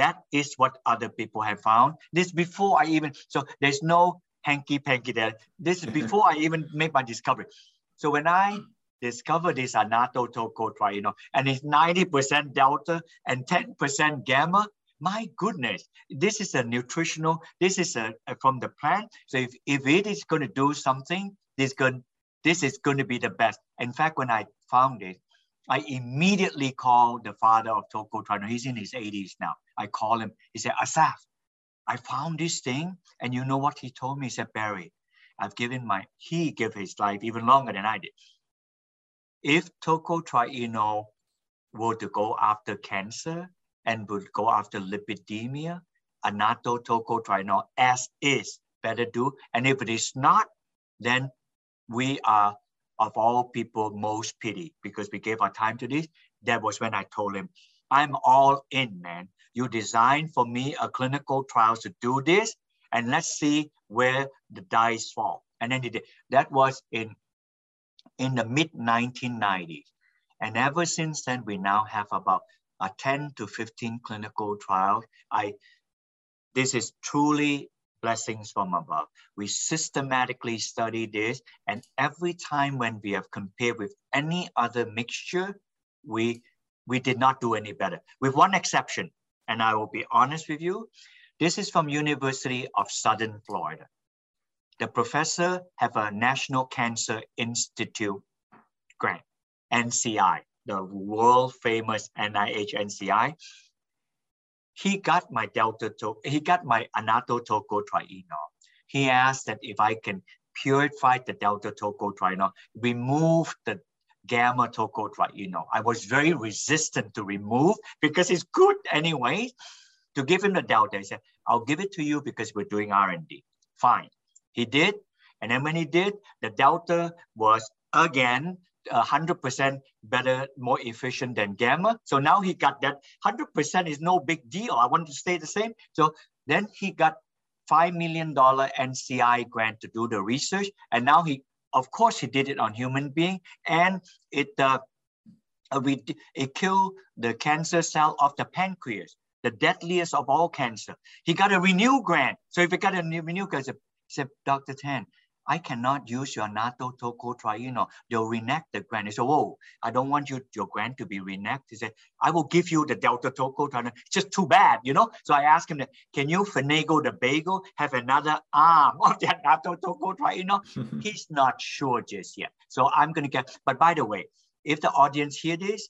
That is what other people have found. This before I even, so there's no hanky panky there. This is [laughs] before I even made my discovery. So when I discovered this annatto tocotrienol and it's 90% delta and 10% gamma, my goodness, this is a nutritional, this is a, a from the plant. So if, if it is going to do something, this, going, this is going to be the best. In fact, when I found it, I immediately called the father of tocotrienol. He's in his 80s now. I call him. He said, Asaf, I found this thing. And you know what he told me? He said, Barrie, I've given my, he gave his life even longer than I did. If tocotrienol were to go after cancer and would go after lipidemia, annatto tocotrienol as is better do. And if it is not, then we are of all people most pity because we gave our time to this. That was when I told him, I'm all in, man. You designed for me a clinical trial to do this, and let's see where the dice fall. And then he did. That was in in the mid 1990s. And ever since then, we now have about a 10 to 15 clinical trials. I, this is truly blessings from above. We systematically study this, and every time when we have compared with any other mixture, we we did not do any better, with one exception. And I will be honest with you, this is from University of Southern Florida. The professor have a National Cancer Institute grant, NCI, the world famous NIH NCI he got my delta to, he got my annatto tocotrienol. He asked that if I can purify the delta toco tocotrienol, remove the gamma tocotrienol. I was very resistant to remove because it's good anyway. To give him the delta, he said, I'll give it to you because we're doing R&D. Fine. He did. And then when he did, the delta was again 100% better, more efficient than Gamma. So now he got that 100% is no big deal. I want to stay the same. So then he got $5 million NCI grant to do the research. And now he, of course, he did it on human being and it, uh, uh we, it killed the cancer cell of the pancreas, the deadliest of all cancer. He got a renew grant. So if he got a new renew grant, said, Dr. Tan, I cannot use your annatto tocotrienol. They'll renege the grant. He said, oh, I don't want you, your grant to be reneged. He said, I will give you the delta Toko tocotrienol. It's just too bad, you know? So I asked him, can you finagle the bagel, have another arm of the annatto [laughs] tocotrienol? [laughs] He's not sure just yet. So I'm going to get, but by the way, if the audience hear this,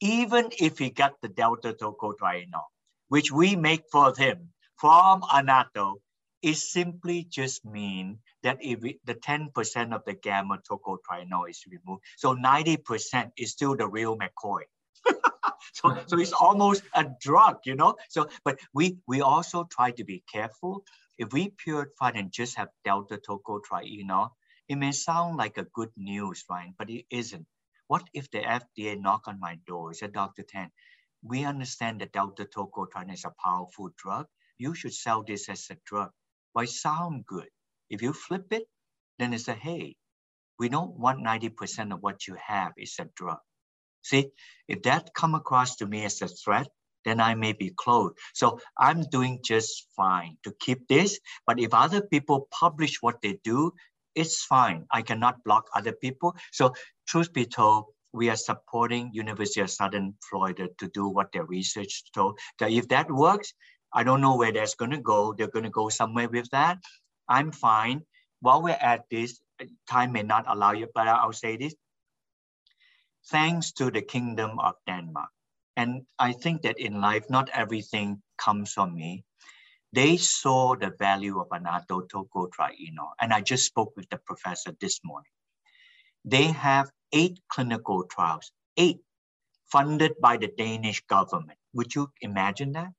even if he got the delta Toko tocotrienol, which we make for him from annatto, it simply just mean that if the 10% of the gamma tocotrienol is removed, so 90% is still the real McCoy. [laughs] so, so it's almost a drug, you know? So, but we, we also try to be careful. If we purify and just have delta tocotrienol, it may sound like a good news, right? But it isn't. What if the FDA knock on my door said, Dr. Tan, we understand that delta tocotrienol is a powerful drug. You should sell this as a drug. Why sound good? If you flip it, then it's a hey, we don't want 90% of what you have is a drug. See, if that come across to me as a threat, then I may be closed. So I'm doing just fine to keep this. But if other people publish what they do, it's fine. I cannot block other people. So truth be told, we are supporting University of Southern Florida to do what their research told. That if that works, I don't know where that's going to go. They're going to go somewhere with that. I'm fine. While we're at this, time may not allow you, but I'll say this. Thanks to the Kingdom of Denmark. And I think that in life, not everything comes from me. They saw the value of annatto tocotrienol. And I just spoke with the professor this morning. They have eight clinical trials, eight funded by the Danish government. Would you imagine that?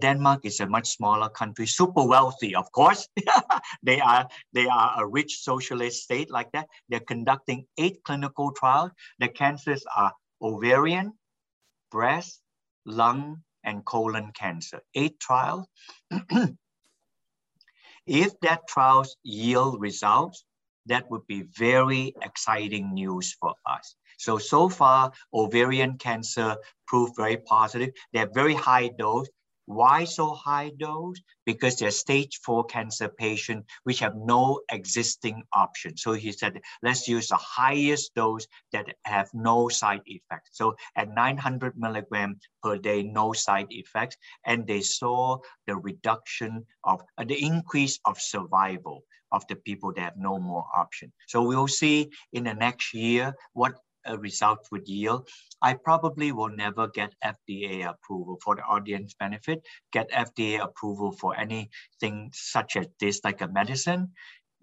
Denmark is a much smaller country, super wealthy, of course. [laughs] they are they are a rich socialist state like that. They're conducting eight clinical trials. The cancers are ovarian, breast, lung, and colon cancer. Eight trials. [clears throat] if that trials yield results, that would be very exciting news for us. So, so far, ovarian cancer proved very positive. They're very high dose. Why so high dose? Because they're stage four cancer patients which have no existing option. So he said, let's use the highest dose that have no side effects. So at 900 milligram per day, no side effects. And they saw the reduction of uh, the increase of survival of the people that have no more option. So we'll see in the next year what a result would yield. I probably will never get FDA approval for the audience benefit, get FDA approval for anything such as this, like a medicine.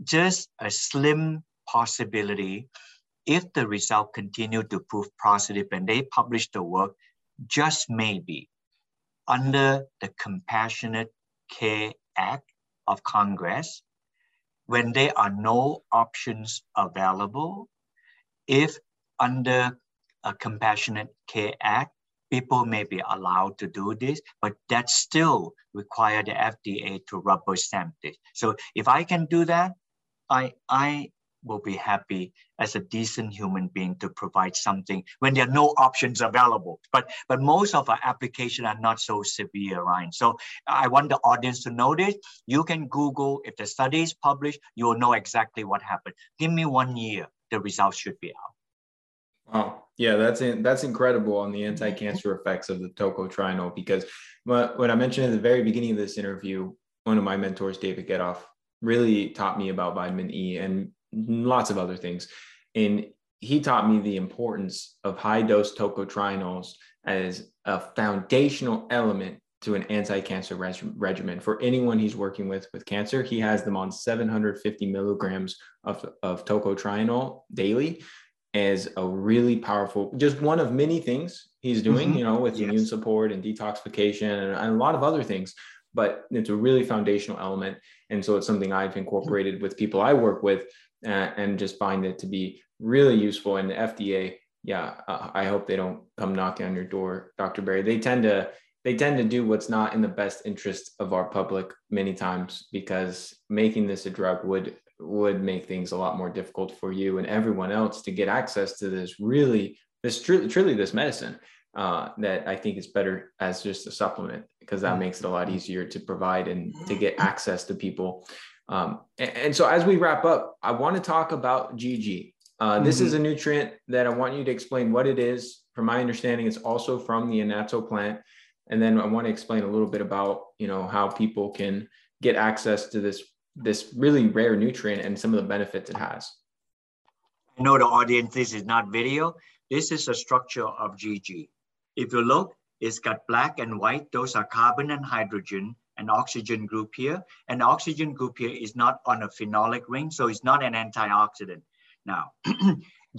Just a slim possibility if the result continue to prove positive and they publish the work, just maybe under the Compassionate Care Act of Congress, when there are no options available, if under a Compassionate Care Act, people may be allowed to do this, but that still require the FDA to rubber stamp this. So if I can do that, I, I will be happy as a decent human being to provide something when there are no options available. But but most of our applications are not so severe, Ryan. So I want the audience to know this. You can Google if the study is published, you will know exactly what happened. Give me one year, the results should be out. Wow. Yeah, that's in, that's incredible on the anti-cancer effects of the tocotrienol because what, I mentioned at the very beginning of this interview, one of my mentors, David Getoff, really taught me about vitamin E and lots of other things. And he taught me the importance of high dose tocotrienols as a foundational element to an anti-cancer reg- regimen for anyone he's working with with cancer. He has them on 750 milligrams of, of tocotrienol daily as a really powerful, just one of many things he's doing, mm-hmm. you know, with yes. immune support and detoxification and, and, a lot of other things. But it's a really foundational element. And so it's something I've incorporated with people I work with uh, and just find it to be really useful. And the FDA, yeah, uh, I hope they don't come knocking on your door, Dr. Barrie. They tend to they tend to do what's not in the best interest of our public many times because making this a drug would would make things a lot more difficult for you and everyone else to get access to this really this truly truly this medicine uh, that I think is better as just a supplement because that makes it a lot easier to provide and to get access to people. Um, and, and, so as we wrap up, I want to talk about GG. Uh, mm-hmm. This is a nutrient that I want you to explain what it is. From my understanding, it's also from the annatto plant. And then I want to explain a little bit about, you know, how people can get access to this this really rare nutrient and some of the benefits it has. I know the audience, this is not video. This is a structure of GG. If you look, it's got black and white. Those are carbon and hydrogen and oxygen group here. And oxygen group here is not on a phenolic ring, so it's not an antioxidant. Now, [clears throat]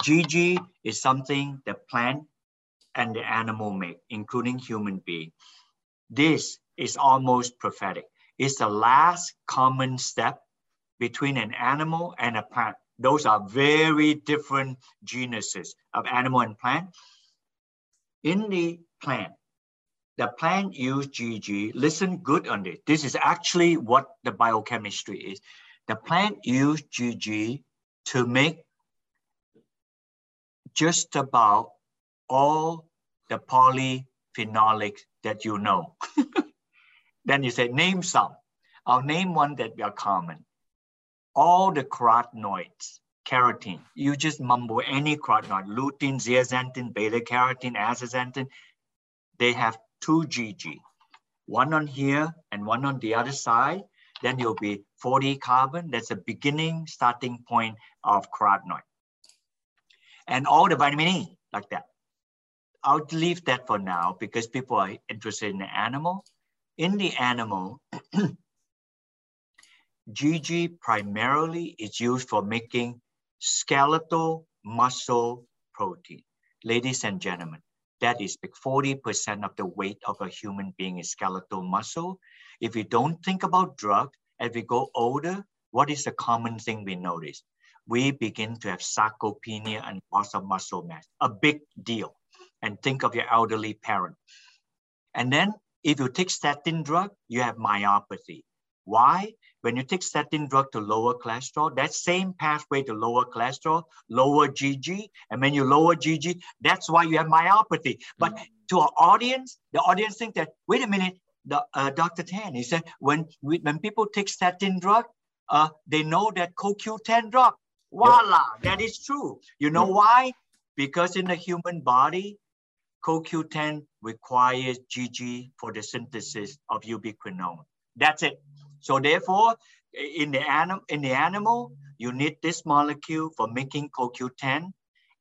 GG is something the plant and the animal make, including human being. This is almost prophetic is the last common step between an animal and a plant. Those are very different genuses of animal and plant. In the plant, the plant use GG. Listen good on this. This is actually what the biochemistry is. The plant use GG to make just about all the polyphenolics that you know. [laughs] then you say, name some. I'll name one that are common. All the carotenoids, carotene, you just mumble any carotenoid, lutein, zeaxanthin, beta carotene, astaxanthin, they have two GG, one on here and one on the other side. Then you'll be 40 carbon. That's the beginning starting point of carotenoid. And all the vitamin E like that. I'll leave that for now because people are interested in the animal. In the animal, [clears throat] GG primarily is used for making skeletal muscle protein. Ladies and gentlemen, that is 40% of the weight of a human being is skeletal muscle. If we don't think about drug, as we go older, what is the common thing we notice? We begin to have sarcopenia and loss of muscle mass, a big deal. And think of your elderly parent. And then if you take statin drug, you have myopathy. Why? When you take statin drug to lower cholesterol, that same pathway to lower cholesterol, lower GG, and when you lower GG, that's why you have myopathy. But mm-hmm. to our audience, the audience think that, wait a minute, the, uh, Dr. Tan, he said, when, we, when people take statin drug, uh, they know that CoQ10 drop. Voila, yep. that is true. You know yep. why? Because in the human body, CoQ10 requires GG for the synthesis of ubiquinone. That's it. So therefore, in the, anim in the animal, you need this molecule for making CoQ10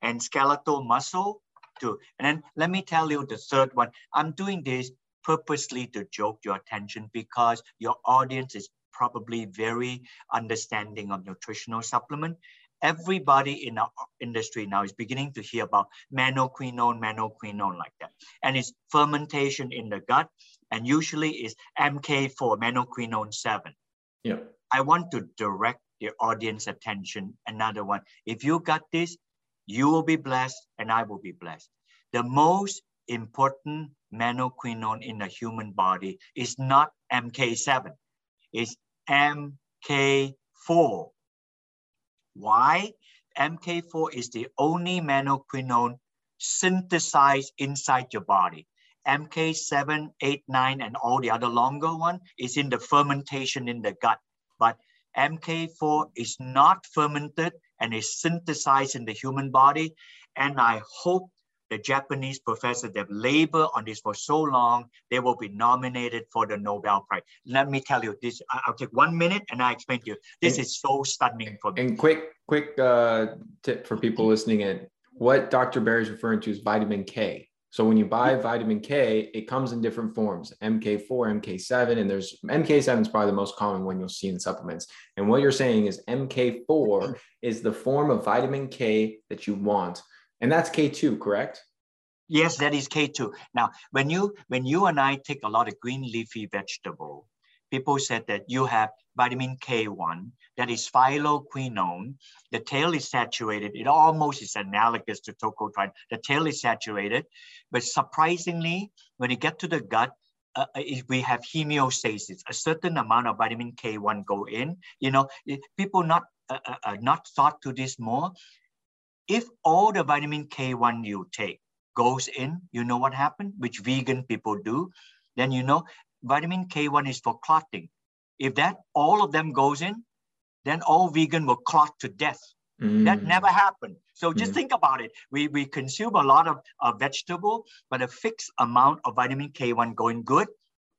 and skeletal muscle too. And then let me tell you the third one. I'm doing this purposely to joke your attention because your audience is probably very understanding of nutritional supplement. Everybody in our industry now is beginning to hear about menaquinone, menaquinone like that. And it's fermentation in the gut and usually is MK4, menaquinone 7. Yeah. I want to direct the audience attention. Another one. If you got this, you will be blessed and I will be blessed. The most important menaquinone in the human body is not MK7, it's MK4. Why? MK4 is the only menaquinone synthesized inside your body. MK7, 8, 9, and all the other longer one is in the fermentation in the gut. But MK4 is not fermented and is synthesized in the human body. And I hope the Japanese professor that labor on this for so long, they will be nominated for the Nobel Prize. Let me tell you this, I'll take one minute and I explain to you. This and, is so stunning for me. And quick, quick uh, tip for people listening in, what Dr. Barrie is referring to is vitamin K. So when you buy vitamin K, it comes in different forms, MK4, MK7, and there's MK7 is probably the most common one you'll see in supplements. And what you're saying is MK4 [clears throat] is the form of vitamin K that you want. And that's K2, correct? Yes, that is K2. Now, when you when you and I take a lot of green leafy vegetable, people said that you have vitamin K1, that is phylloquinone. The tail is saturated. It almost is analogous to tocotriene. The tail is saturated, but surprisingly, when you get to the gut, uh, uh we have hemostasis. A certain amount of vitamin K1 go in. You know, people not uh, uh, uh, not thought to this more. If all the vitamin K1 you take goes in, you know what happened, which vegan people do, then you know vitamin K1 is for clotting. If that all of them goes in, then all vegan will clot to death. Mm. That never happened. So just mm. think about it. We, we consume a lot of uh, vegetable, but a fixed amount of vitamin K1 going good.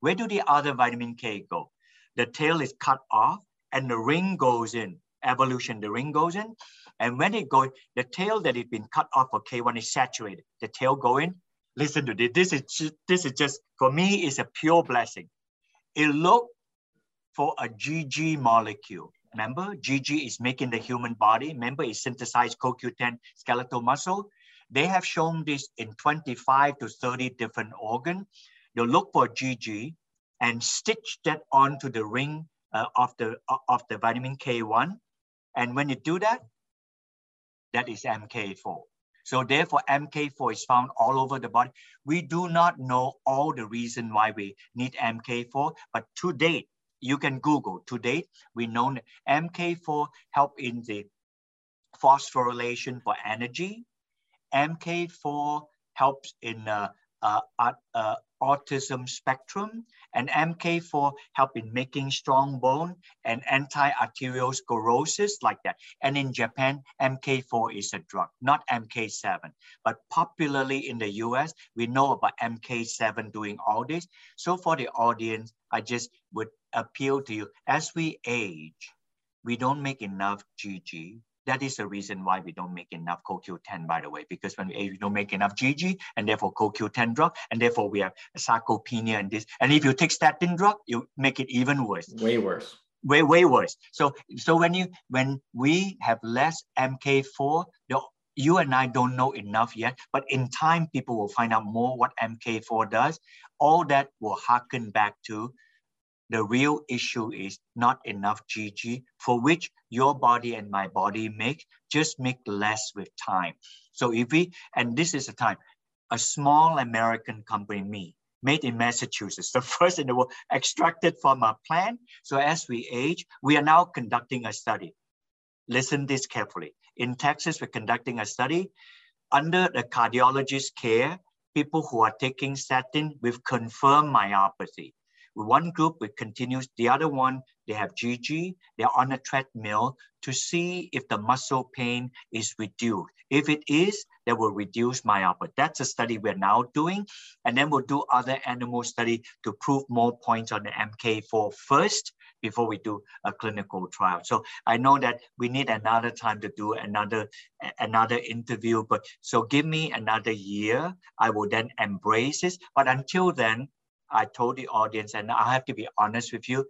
Where do the other vitamin K go? The tail is cut off and the ring goes in. Evolution, the ring goes in. And when it goes, the tail that has been cut off for K1 is saturated. The tail go in. Listen to this. This is, just, this is just, for me, is a pure blessing. It look for a GG molecule Remember, GG is making the human body. Remember, it synthesized CoQ10 skeletal muscle. They have shown this in 25 to 30 different organs. You look for GG and stitch that onto the ring uh, of, the, of the vitamin K1. And when you do that, that is MK4. So therefore, MK4 is found all over the body. We do not know all the reason why we need MK4, but to date, you can Google. To date, we know MK4 help in the phosphorylation for energy MK4 helps in uh, uh, uh, autism spectrum, and MK4 help in making strong bone and anti-arteriosclerosis like that. And in Japan, MK4 is a drug, not MK7. But popularly in the US, we know about MK7 doing all this. So for the audience, I just would appeal to you, as we age, we don't make enough GG that is the reason why we don't make enough CoQ10, by the way, because when we don't make enough GG and therefore CoQ10 drug, and therefore we have sarcopenia and this. And if you take statin drug, you make it even worse. Way worse. Way, way worse. So, so when you when we have less MK4, the, you and I don't know enough yet, but in time, people will find out more what MK4 does. All that will harken back to the real issue is not enough GG, for which your body and my body make, just make less with time. So if we, and this is the time, a small American company, me, made in Massachusetts, the [laughs] first in the world, extracted from a plant. So as we age, we are now conducting a study. Listen this carefully. In Texas, we're conducting a study under the cardiologist care, people who are taking statin with confirmed myopathy. One group with continuous, the other one, they have GG, they're on a treadmill to see if the muscle pain is reduced. If it is, that will reduce myopathy. That's a study we're now doing. And then we'll do other animal study to prove more points on the MK4 first before we do a clinical trial. So I know that we need another time to do another another interview, but so give me another year. I will then embrace this. But until then, I told the audience, and I have to be honest with you,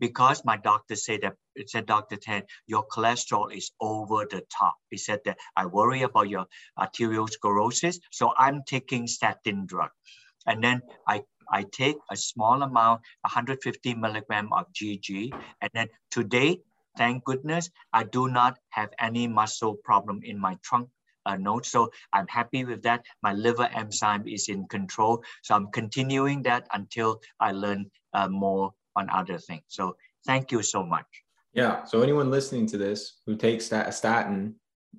because my doctor said that, it said, Dr. Tan, your cholesterol is over the top. He said that I worry about your arteriosclerosis, so I'm taking statin drug. And then I, I take a small amount, 150 milligram of GG, and then today, thank goodness, I do not have any muscle problem in my trunk uh, node. So I'm happy with that. My liver enzyme is in control. So I'm continuing that until I learn uh, more on other things. So thank you so much. Yeah. So anyone listening to this who takes that statin,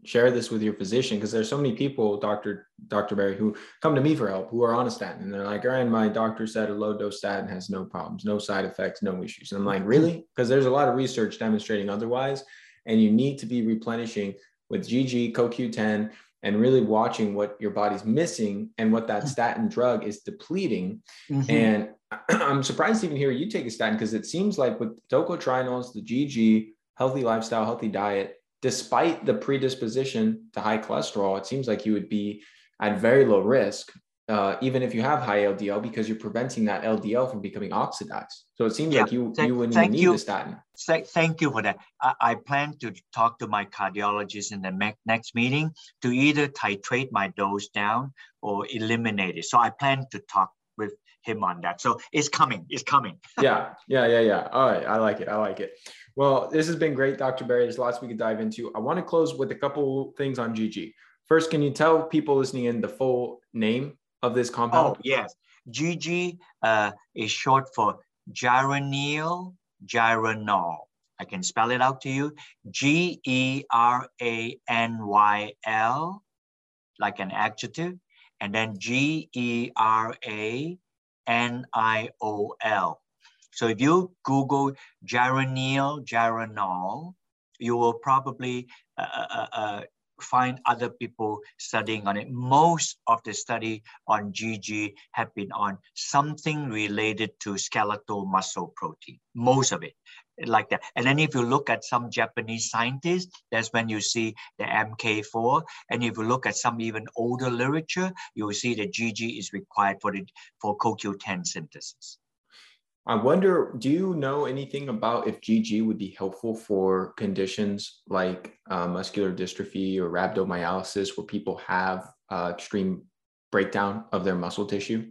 share this with your physician because there's so many people, Dr. Dr. Barrie, who come to me for help who are on a statin and they're like, Ryan, my doctor said a low dose statin has no problems, no side effects, no issues. And I'm like, really? Because there's a lot of research demonstrating otherwise. And you need to be replenishing with GG, CoQ10, and really watching what your body's missing and what that statin drug is depleting. Mm-hmm. And [clears throat] I'm surprised to even hear you take a statin because it seems like with tocotrienols, the GG, healthy lifestyle, healthy diet, despite the predisposition to high cholesterol, it seems like you would be at very low risk uh, even if you have high LDL, because you're preventing that LDL from becoming oxidized. So it seems yeah. like you, thank, you wouldn't even need you. the statin. Thank you for that. I, I, plan to talk to my cardiologist in the next meeting to either titrate my dose down or eliminate it. So I plan to talk with him on that. So it's coming. It's coming. [laughs] yeah, yeah, yeah, yeah. All right. I like it. I like it. Well, this has been great, Dr. Barrie. There's lots we could dive into. I want to close with a couple things on GG. First, can you tell people listening in the full name of this compound? Oh, yes. GG uh, is short for geranyl geranyl. I can spell it out to you. G E R A N Y L, like an adjective, and then G E R A N I O L. So if you Google geranyl geranyl, you will probably uh, uh, uh find other people studying on it. Most of the study on GG have been on something related to skeletal muscle protein, most of it like that. And then if you look at some Japanese scientists, that's when you see the MK4. And if you look at some even older literature, you will see that GG is required for the for CoQ10 synthesis. I wonder, do you know anything about if GG would be helpful for conditions like uh, muscular dystrophy or rhabdomyolysis, where people have uh, extreme breakdown of their muscle tissue?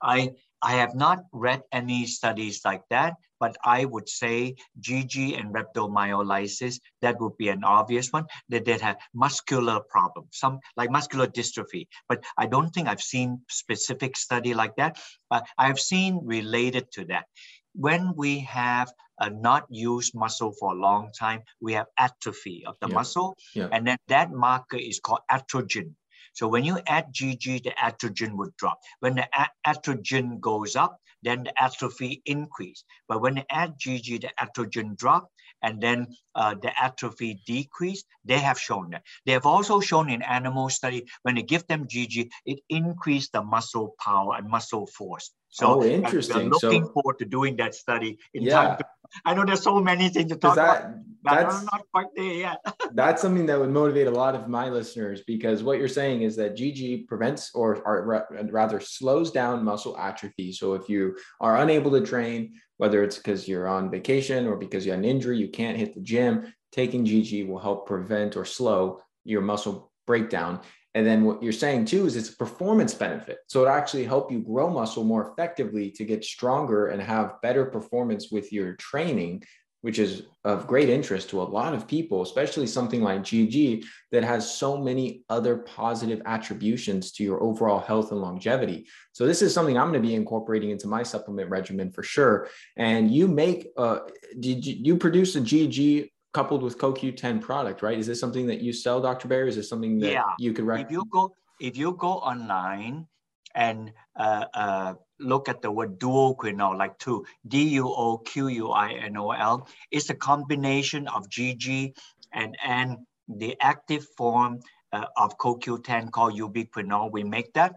I I have not read any studies like that, but I would say GG and rhabdomyolysis, that would be an obvious one, that they have muscular problems, some like muscular dystrophy. But I don't think I've seen specific study like that. But I've seen related to that. When we have a not used muscle for a long time, we have atrophy of the yeah. muscle. Yeah. And then that marker is called atrogin. So when you add GG, the atrogin would drop. When the atrogin goes up, then the atrophy increase. But when they add GG, the atrogin drop, and then uh, the atrophy decrease. They have shown that. They have also shown in animal study when they give them GG, it increased the muscle power and muscle force. So oh, interesting. I'm looking so, forward to doing that study in yeah. time. To, I know there's so many things to talk that, about. That's I'm not quite there yet. [laughs] that's something that would motivate a lot of my listeners because what you're saying is that GG prevents or, or rather slows down muscle atrophy. So if you are unable to train, whether it's because you're on vacation or because you had an injury, you can't hit the gym, taking GG will help prevent or slow your muscle breakdown. And then what you're saying too is it's a performance benefit. So it actually help you grow muscle more effectively to get stronger and have better performance with your training, which is of great interest to a lot of people, especially something like GG that has so many other positive attributions to your overall health and longevity. So this is something I'm going to be incorporating into my supplement regimen for sure. And you make, uh, did you, you produce a GG coupled with CoQ10 product, right? Is this something that you sell, Dr. Bear? Is this something that yeah. you could recommend? If you go, if you go online and uh, uh, look at the word duoquinol, like two, D-U-O-Q-U-I-N-O-L, it's a combination of GG and, and the active form uh, of CoQ10 called ubiquinol. We make that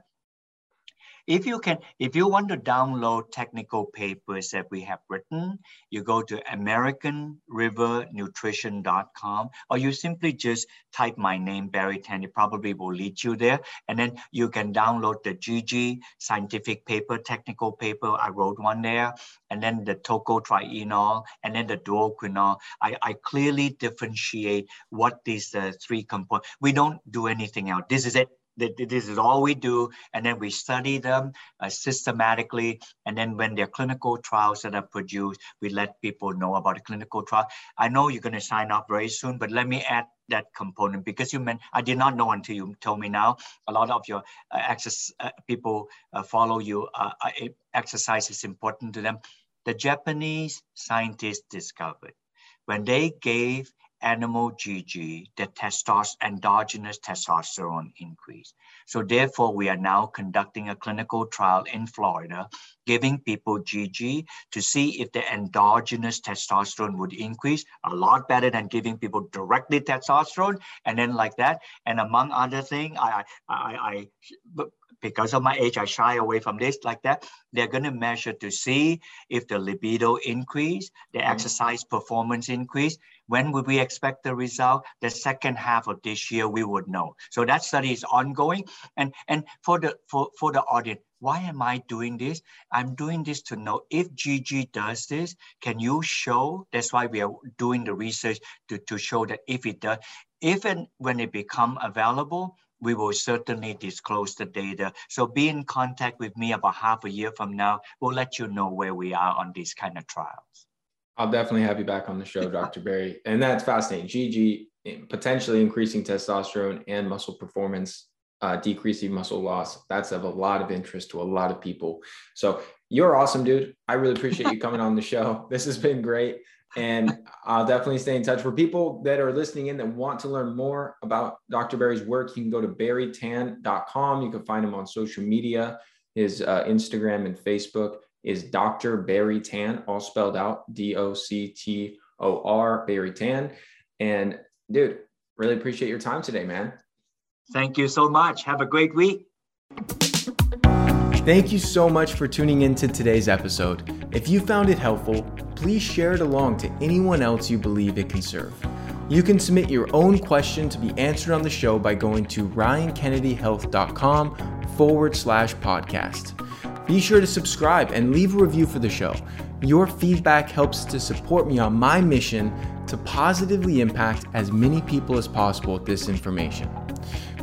if you can, if you want to download technical papers that we have written, you go to AmericanRiverNutrition.com, or you simply just type my name, Barrie Tan. It probably will lead you there. And then you can download the GG scientific paper, technical paper. I wrote one there. And then the tocotrienol, and then the duoquinol. I, I clearly differentiate what these uh, three components. We don't do anything else. This is it this is all we do. And then we study them uh, systematically. And then when there are clinical trials that are produced, we let people know about the clinical trial. I know you're going to sign up very soon, but let me add that component because you meant I did not know until you told me now. A lot of your uh, access uh, people uh, follow you. Uh, uh, exercise is important to them. The Japanese scientists discovered when they gave animal GG, the testosterone, endogenous testosterone increase. So therefore, we are now conducting a clinical trial in Florida, giving people GG to see if the endogenous testosterone would increase a lot better than giving people directly testosterone. And then like that, and among other things, I, I, I, because of my age, I shy away from this like that. They're going to measure to see if the libido increase, the mm-hmm. exercise performance increase. When would we expect the result? The second half of this year, we would know. So that study is ongoing. And, and for, the, for, for the audience, why am I doing this? I'm doing this to know if GG does this, can you show? That's why we are doing the research to, to show that if it does, if and when it become available, we will certainly disclose the data. So be in contact with me about half a year from now. We'll let you know where we are on these kind of trials. I'll definitely have you back on the show, Dr. Barrie. And that's fascinating. GG potentially increasing testosterone and muscle performance, uh, decreasing muscle loss. That's of a lot of interest to a lot of people. So you're awesome, dude. I really appreciate you coming on the show. [laughs] This has been great. And I'll definitely stay in touch. For people that are listening in that want to learn more about Dr. Barrie's work, you can go to barrytan.com. You can find him on social media. His uh, Instagram and Facebook is Dr. Barrie Tan, all spelled out D O C T O R, Barrie Tan. And dude, really appreciate your time today, man. Thank you so much. Have a great week. Thank you so much for tuning in to today's episode. If you found it helpful, please share it along to anyone else you believe it can serve. You can submit your own question to be answered on the show by going to ryankennedyhealth.com forward slash podcast. Be sure to subscribe and leave a review for the show. Your feedback helps to support me on my mission to positively impact as many people as possible with this information.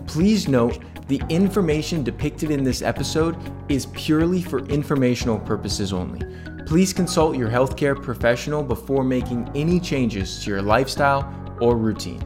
Please note the information depicted in this episode is purely for informational purposes only. Please consult your healthcare professional before making any changes to your lifestyle or routine.